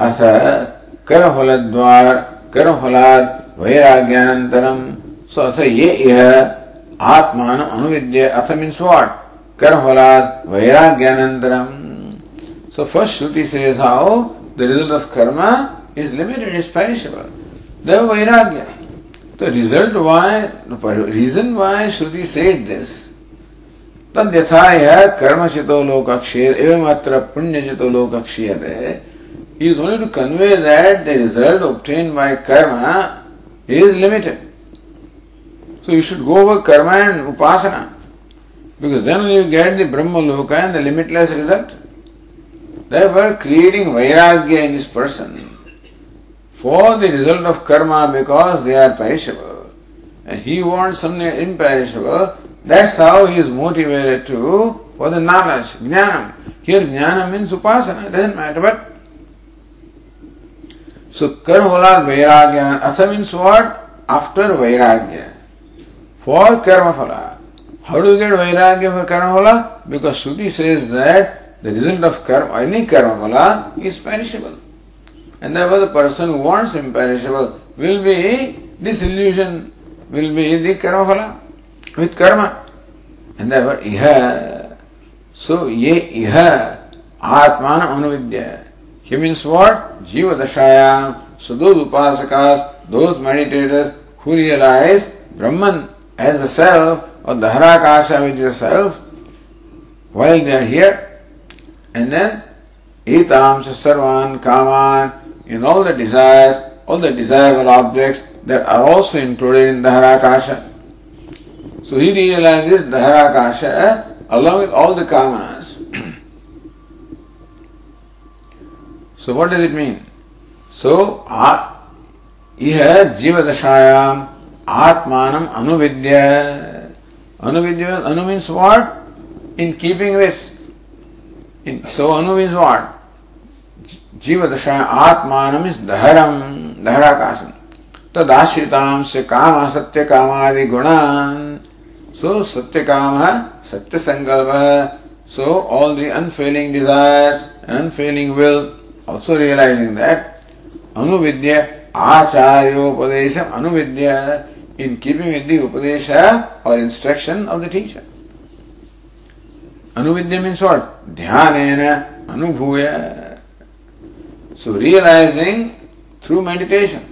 अथ कर्मफलद्वार कर्मफलात् वैराग्यानन्तरं सो अथ ये इह आत्मान अनुविद्य अथ मीन्स व्हाट कर्मफलात् वैराग्यानन्तरं सो फ़र्स्ट श्रुति says how the result of karma is limited, is perishable. The vairagya. The result why, the reason why Shruti said this तद्यथाय कर्मचितो लोकक्षेर एवं अत्र पुण्यचितो लोकक्षीयते is only to convey that the result obtained by karma is limited. So you should go over karma and upasana. Because then you get the Brahma Loka and the limitless result. Therefore, creating vairagya in this person for the result of karma because they are perishable. And he wants something imperishable, that's how he is motivated to for the knowledge, jnana. Here jnana means upasana, doesn't matter, but so karma vairagya, asa means what? After vairagya. For karma phala. How do you get vairagya for karma phala? Because Shruti says that the result of karma, any karma phala is perishable. And therefore the person who wants imperishable will be, this illusion will be the karma phala with karma. And therefore, iha. So, ye iha atman anuvidya. He means what? Jiva dashaya. So those upasakas, those meditators who realize Brahman as the self or the Harakasha which is the self, while they are here, and then etam sarvan kaman, in all the desires, all the desirable objects that are also included in the Harakasha. So he realizes the Harakasha along with all the kamanas. *clears throat* So what does it mean? So, इह जीवदशायाम आत्मानम अनुविद्य अनुविद्य anu means what? In keeping with. In, so Anu is what? Jivadasha Atmanam is Dharam, Dharakasam. तदाश्रिताम से काम सत्य कामादि गुणान सो सत्य काम है सत्य संकल्प है so all the unfailing desires unfailing will also realizing that अनुविद्य आचार्योपदेश अनुविद्य इन कीपिंग विद दी उपदेश or instruction of the teacher Anuvidya means what? Dhyanena anubhuya. So realizing through meditation.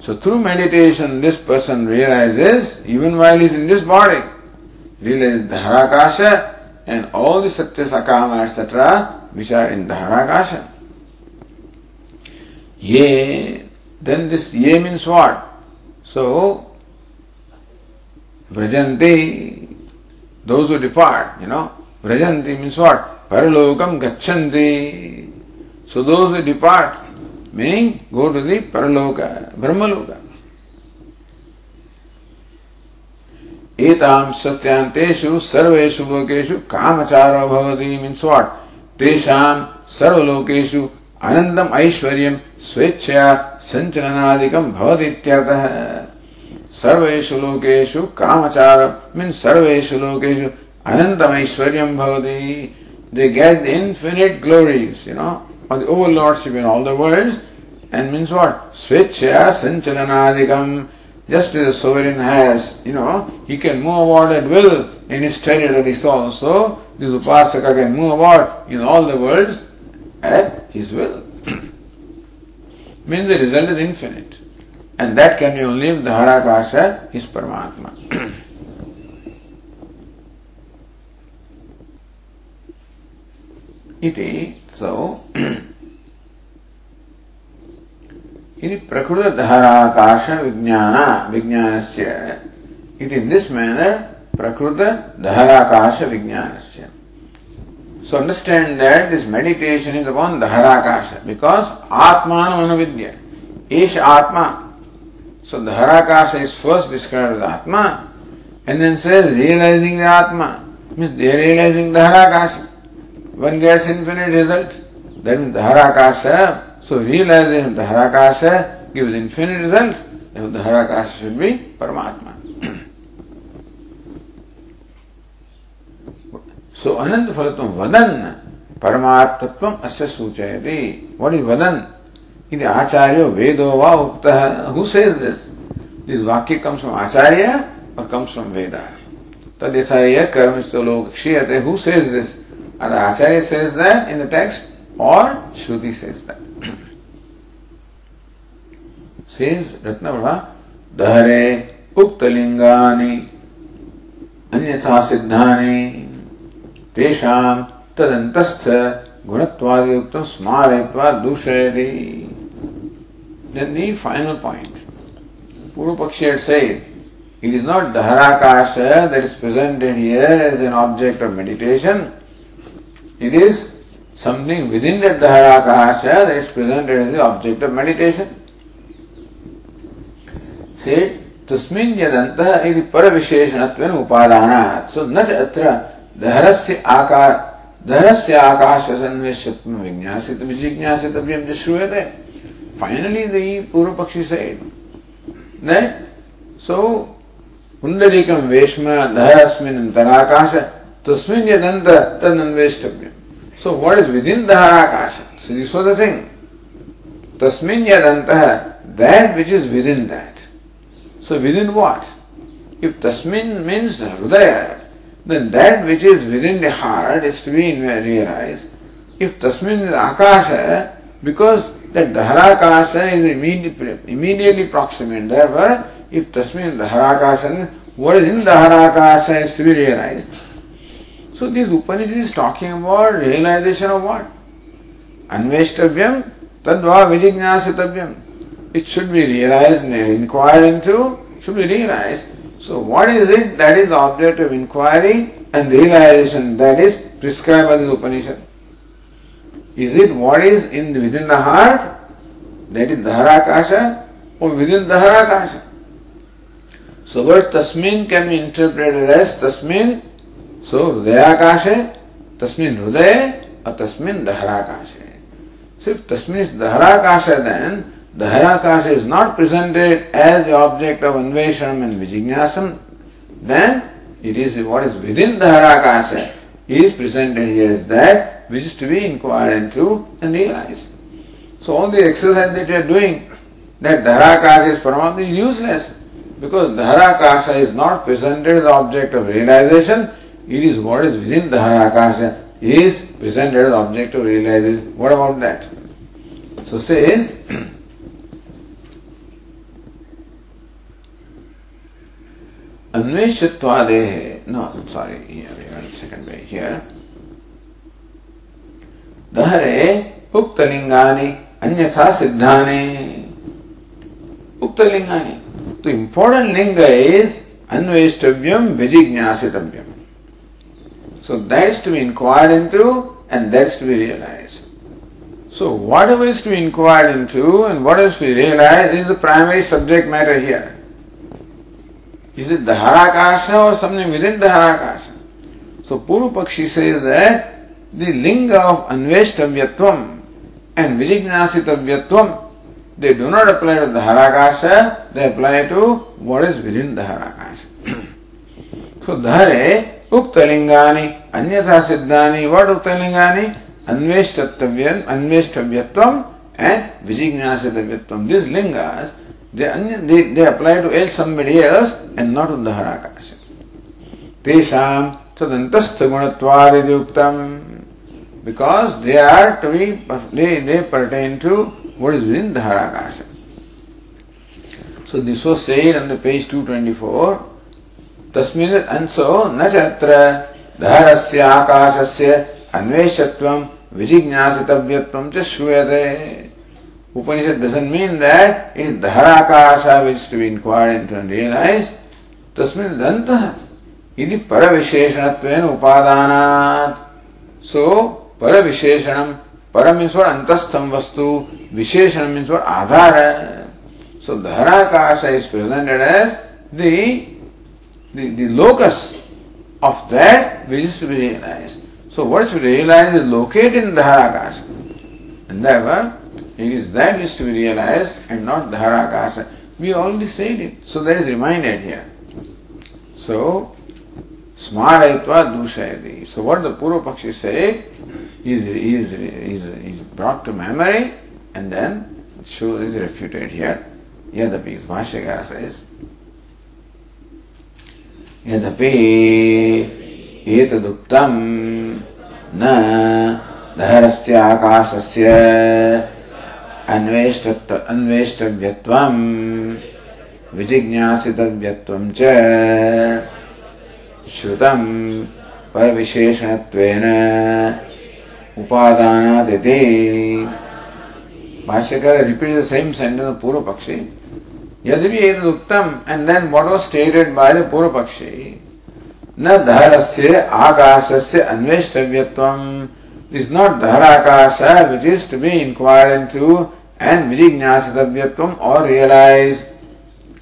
So through meditation this person realizes even while he is in this body, realizes the harakasha and all the satya sakama etc. which are in the harakasha. Ye, then this ye means what? So, Vrajanti, those who depart, you know, Vrajanti means what? Paralokam gachanti. So those who depart, meaning go to the Paraloka, Brahmaloka. एताम सत्यांतेषु सर्वेषु लोकेषु कामचारो भवति means what तेषाम सर्वलोकेषु अनंतम ऐश्वर्य स्वेच्छया संचलनादिकम भवतीत्यर्थः सर्वेषु लोकेषु कामचार mean सर्वेषु लोकेषु अनंतम ऐश्वर्य भवति they get the infinite glories, you know, of the overlordship in all the worlds, and means what? Swechya sanchalanadikam. Just as a sovereign has, you know, he can move about at will in his territory also, this Upasaka can move about in all the worlds at his will. *clears throat* means the result is infinite. And that can be only if the Harakasha is Paramatma. Iti, so, इति प्रकृत धराकाश विज्ञान विज्ञान से इति in this manner प्रकृत धराकाश विज्ञान से So understand that this meditation is upon Dharakasha because Atman Manovidya. Ish Atma. Is first described as Atma and then says realizing the Atma. Means they are realizing Dharakasha. One gets infinite result. That means Dharakasha. So realizing Dharakasha gives infinite result. Then Dharakasha should be Paramatma. सो अनंत फल तुम वदन परमात्म अस्य सूचयति what is In Acharya Vedo va Uktaha. Who says this? This Vakya comes from Acharya or comes from Veda? Tadyasaya Karmistolok Shiyate. Who says this? Either Acharya says that in the text or Shruti says that. says Ratnavrha, Dahare Uktalingani अन्यथा सिद्धानि तेषां तदन्तस्थ गुणत्वादि उक्तं स्मारयित्वा दूषयति Then the final point. Puru Pakshi had said, it is not Dharakasha that is presented here as an object of meditation. It is something within that Dharakasha that is presented as the object of meditation. Say, तस्मिन् यदन्तः इति परविशेषणत्वेन उपादानात् सो न च अत्र दहरस्य आकार दहरस्य आकाश सन्वेषत्व विज्ञासित विजिज्ञासितव्यम जो श्रूयते the पूर्व पक्षी said that so पुंडरीकम वेश्म दहरस्मिन् अंतराकाश तस्मिन् यदंत तदन्वेष्टव्यम so what is within the harakasha so this was the thing tasmin yadantah that which is within that so within what if tasmin means hridaya then that which is within the heart is to be realized. If tasmin is akasha, because that dharakasha is immediately, immediately proximate. Therefore, if tasmin is dharakasha, what is in dharakasha is to be realized. So this Upanishad is talking about realization of what? Anveshtavyam tadva vijignasitavyam. It should be realized and inquired into, should be realized. So what is it that is object of inquiry and realization that is prescribed by the Upanishad? Is it what is in within the heart? That is Dharakasha or within Dharakasha? So word Tasmin can be interpreted as Tasmin, so Hridayakasha, Tasmin Hriday or Tasmin Dharakasha. So if Tasmin is Dharakasha then the Harakasha is not presented as the object of Anveshanam and Vijignyasam, then it is what is within the Harakasha is presented here as that which is to be inquired into and realized. So all the exercise that you are doing, that Dharakasha is Paramatma is useless because Dharakasha is not presented as object of realization, it is what is within Dharakasha is presented as object of realization. What about that? So says Anveshitvadehe, no, sorry, here, we second way here. Dahare uktalingani anyatha siddhane. Uktalingani. The important linga is anveshtavyam vijignyasitavyam. So that is to be inquired into and that's to be realized. So whatever is to be inquired into and what is to be realized is the primary subject matter here. इसलिए दहराकाश है और सबने within दहराकाश है सो पूर्व पक्षी से लिंग of अन्वेष्टव्यत्वम and विजिज्ञासितव्यत्वम they do not apply to daharakasha they apply to what is within दहराकाश so धरे उक्त लिंगानी अन्यथा सिद्धानी वट उक्त लिंगानी अन्वेष्टव्य अन्वेष्टव्यत्व एंड विजिज्ञासितव्यत्वम this लिंगास they, they, they apply to else somebody else and not to the Harakasha. Tesham tadantastha gunatvad because they are to be, they, they pertain to what is within the Harakasha. So this was said on the page 224. तस्मिन् अंशो न चत्र धरस्य आकाशस्य अन्वेषत्वं विजिज्ञासितव्यत्वं च श्रूयते Upanishad doesn't mean that it is Dharakasha which is to be inquired into and realized. Tasmin Danta. Iti Paravisheshanatven Upadana. So, Paravisheshanam. Para means what? Antastham Vastu. Visheshanam means what? Adhara. So, Dharakasha is presented as the, the, the locus of that which is to be realized. So, what is to be realized is located in Dharakasha. And therefore, it is that is to be realized and not dharakasa. We already said it, so that is reminded here. So, smaratva dushayati. So what the Purva Pakshi said is, is, is, is brought to memory and then it shows is refuted here. Yadapi, Bhashyakara says, यदपि एतदुक्तम् न धरस्य आकाशस्य अन्वेष्ट अन्वेष्टव्यत्वम्। विजिज्ञासितव्यत्वम् च श्रुतम् परविशेषणत्वेन उपादानादिति। भाष्यकार repeat the same sentence पूर्व पक्षी यद्यपि उत्तम and then what was stated by the पूर्व पक्षी न धरस्य, आकाशस्य अन्वेष्टव्यत्वम्। Is not dharakasha which is to be inquired into and vijignasitavyatvam or realized.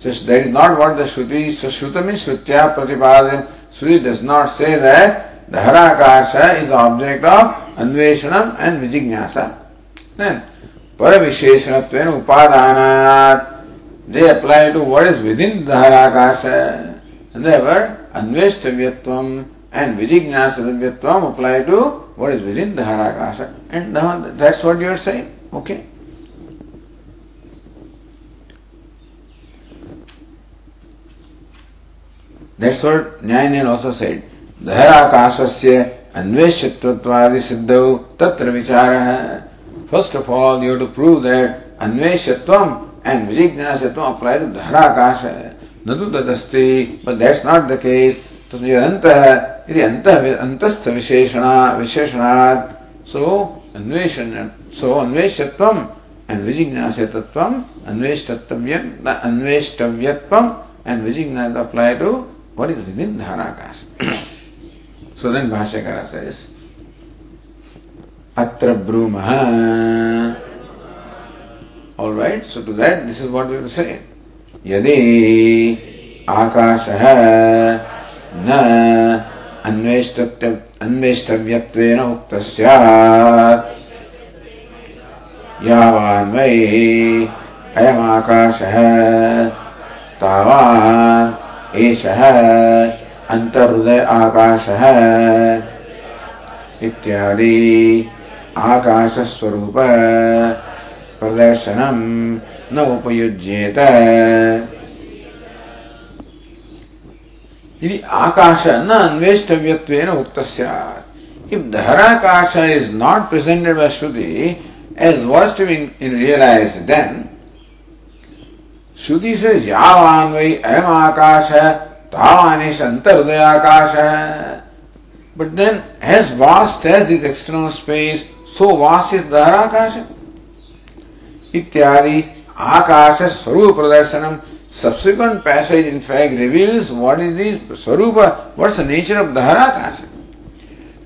So that is not what the Shruti, so Shruta means Shrutya Pratipadam. Shruti does not say that dharakasha is object of Anveshanam and Vijignasa. Then, Paravisheshanatven Upadanat, they apply to what is within dharakasha. And therefore, Anveshtavyatvam And vijignasa divyatvam apply to what is within the harakasa. And now that's what you are saying. Okay? That's what Nyayanil also said. धराकाशस्य अन्वेष्यत्वादि सिद्धौ तत्र विचारः first of all you to prove that अन्वेष्यत्वम and विजिज्ञासत्वम apply to धराकाश न तो तदस्ति but that's not the case अंत यदि अंत अंतस्थ विशेषण विशेषणा सो अन्वेषण, सो अन्वेष्यत्व एंड विजिज्ञासत्व अन्वेष्टत्व्य अन्वेष्टव्यत्व and विजिज्ञा apply to what is with daharakasha so then भाष्यकार सेज अत्र broom all right so to that this is what we say यदि आकाश है न अन्वेष्टव्यत्वेन उक्तः स्यात् यावान् वै अयमाकाशः। तावान् एषः अन्तर्हृदय आकाशः। इत्यादि आकाशस्वरूप न उपयुज्येत। यदि आकाश न अन्वेष्टव्यत्वेन उक्त इफ़ धराकाश is not presented by Shruti as was to in realize then श्रुति से यावान वही अयम आकाश है तावानिश अंतर्दयाकाश है but then as vast as is external space so vast is धराकाश इत्यादि आकाश स्वरूप प्रदर्शनम subsequent passage in fact reveals what is the Swarupa, what's the nature of Dharakasha.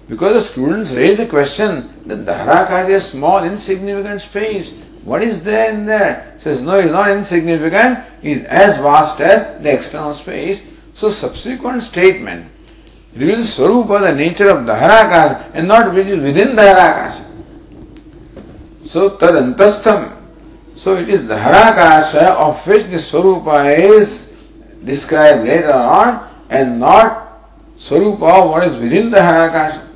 Because the students raise the question that Dharakasha is small, insignificant space. What is there in there? Says, no, it's not insignificant, it's as vast as the external space. So subsequent statement reveals Swarupa, the nature of Dharakasha, and not which is within Dharakasha. So tad antastham so it is the Harakasha of which the Swarupa is described later on and not Swarupa of what is within the Harakasha.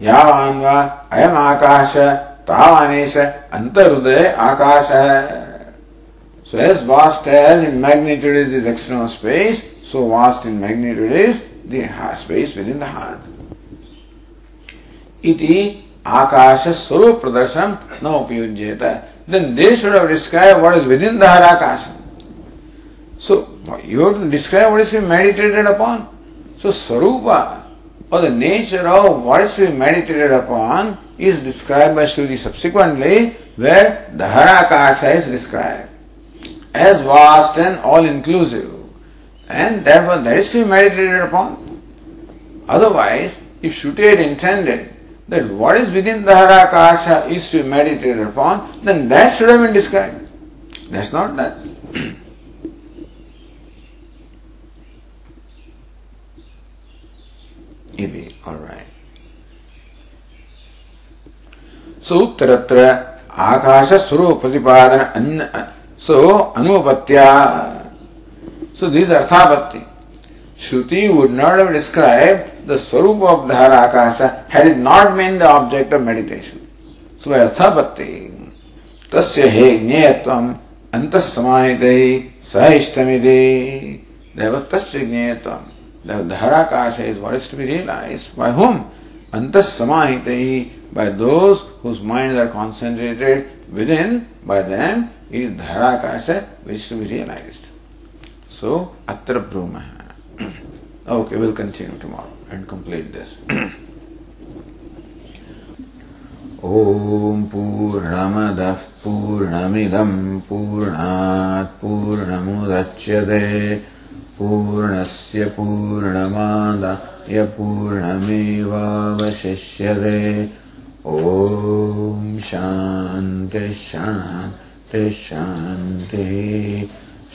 Yavanva ayam akasha tavanesha antarudaya akasha. So as vast as in magnitude is this external space, so vast in magnitude is the space within the heart. Iti ಆಕಾಶ ಸ್ವರೂಪ ಪ್ರದರ್ಶನ ನ ಉಪಯುಜ್ಯೇತ then they should have describe what is within the Har Akash so you have to describe what or the nature of what is to be meditated upon is described by Shruti subsequently, where the Harakasha is described as vast and all inclusive, and therefore that is to be meditated upon. Otherwise, if Shruti had intended that what is within the Harakasha is to be meditated upon, then that should have been described. That's not that. Ibi, alright. सूत्रत्र आकाश स्वरूप प्रतिपादन so anupatya so this arthapatti Shruti would not have described the Swarupa of Dharakasha had it not been the object of meditation. So Arthapatti Tasya he Jneyatvam Antasamahitai Sahishtamide Deva Tasya Jneyatvam The Dharakasha is what is to be realized. By whom? Antasamahitai by those whose minds are concentrated within, by them is Dharakasha which is to be realized. So, Atra Brahma. Okay, we'll continue tomorrow and complete this. ॐ पूर्णमदः पूर्णमिदम् पूर्णात् पूर्णमुदच्यते पूर्णस्य पूर्णमादाय पूर्णमेवावशिष्यते ॐ शान्तिः शान्तिः शान्तिः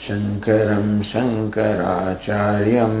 शङ्करम् शङ्कराचार्यम्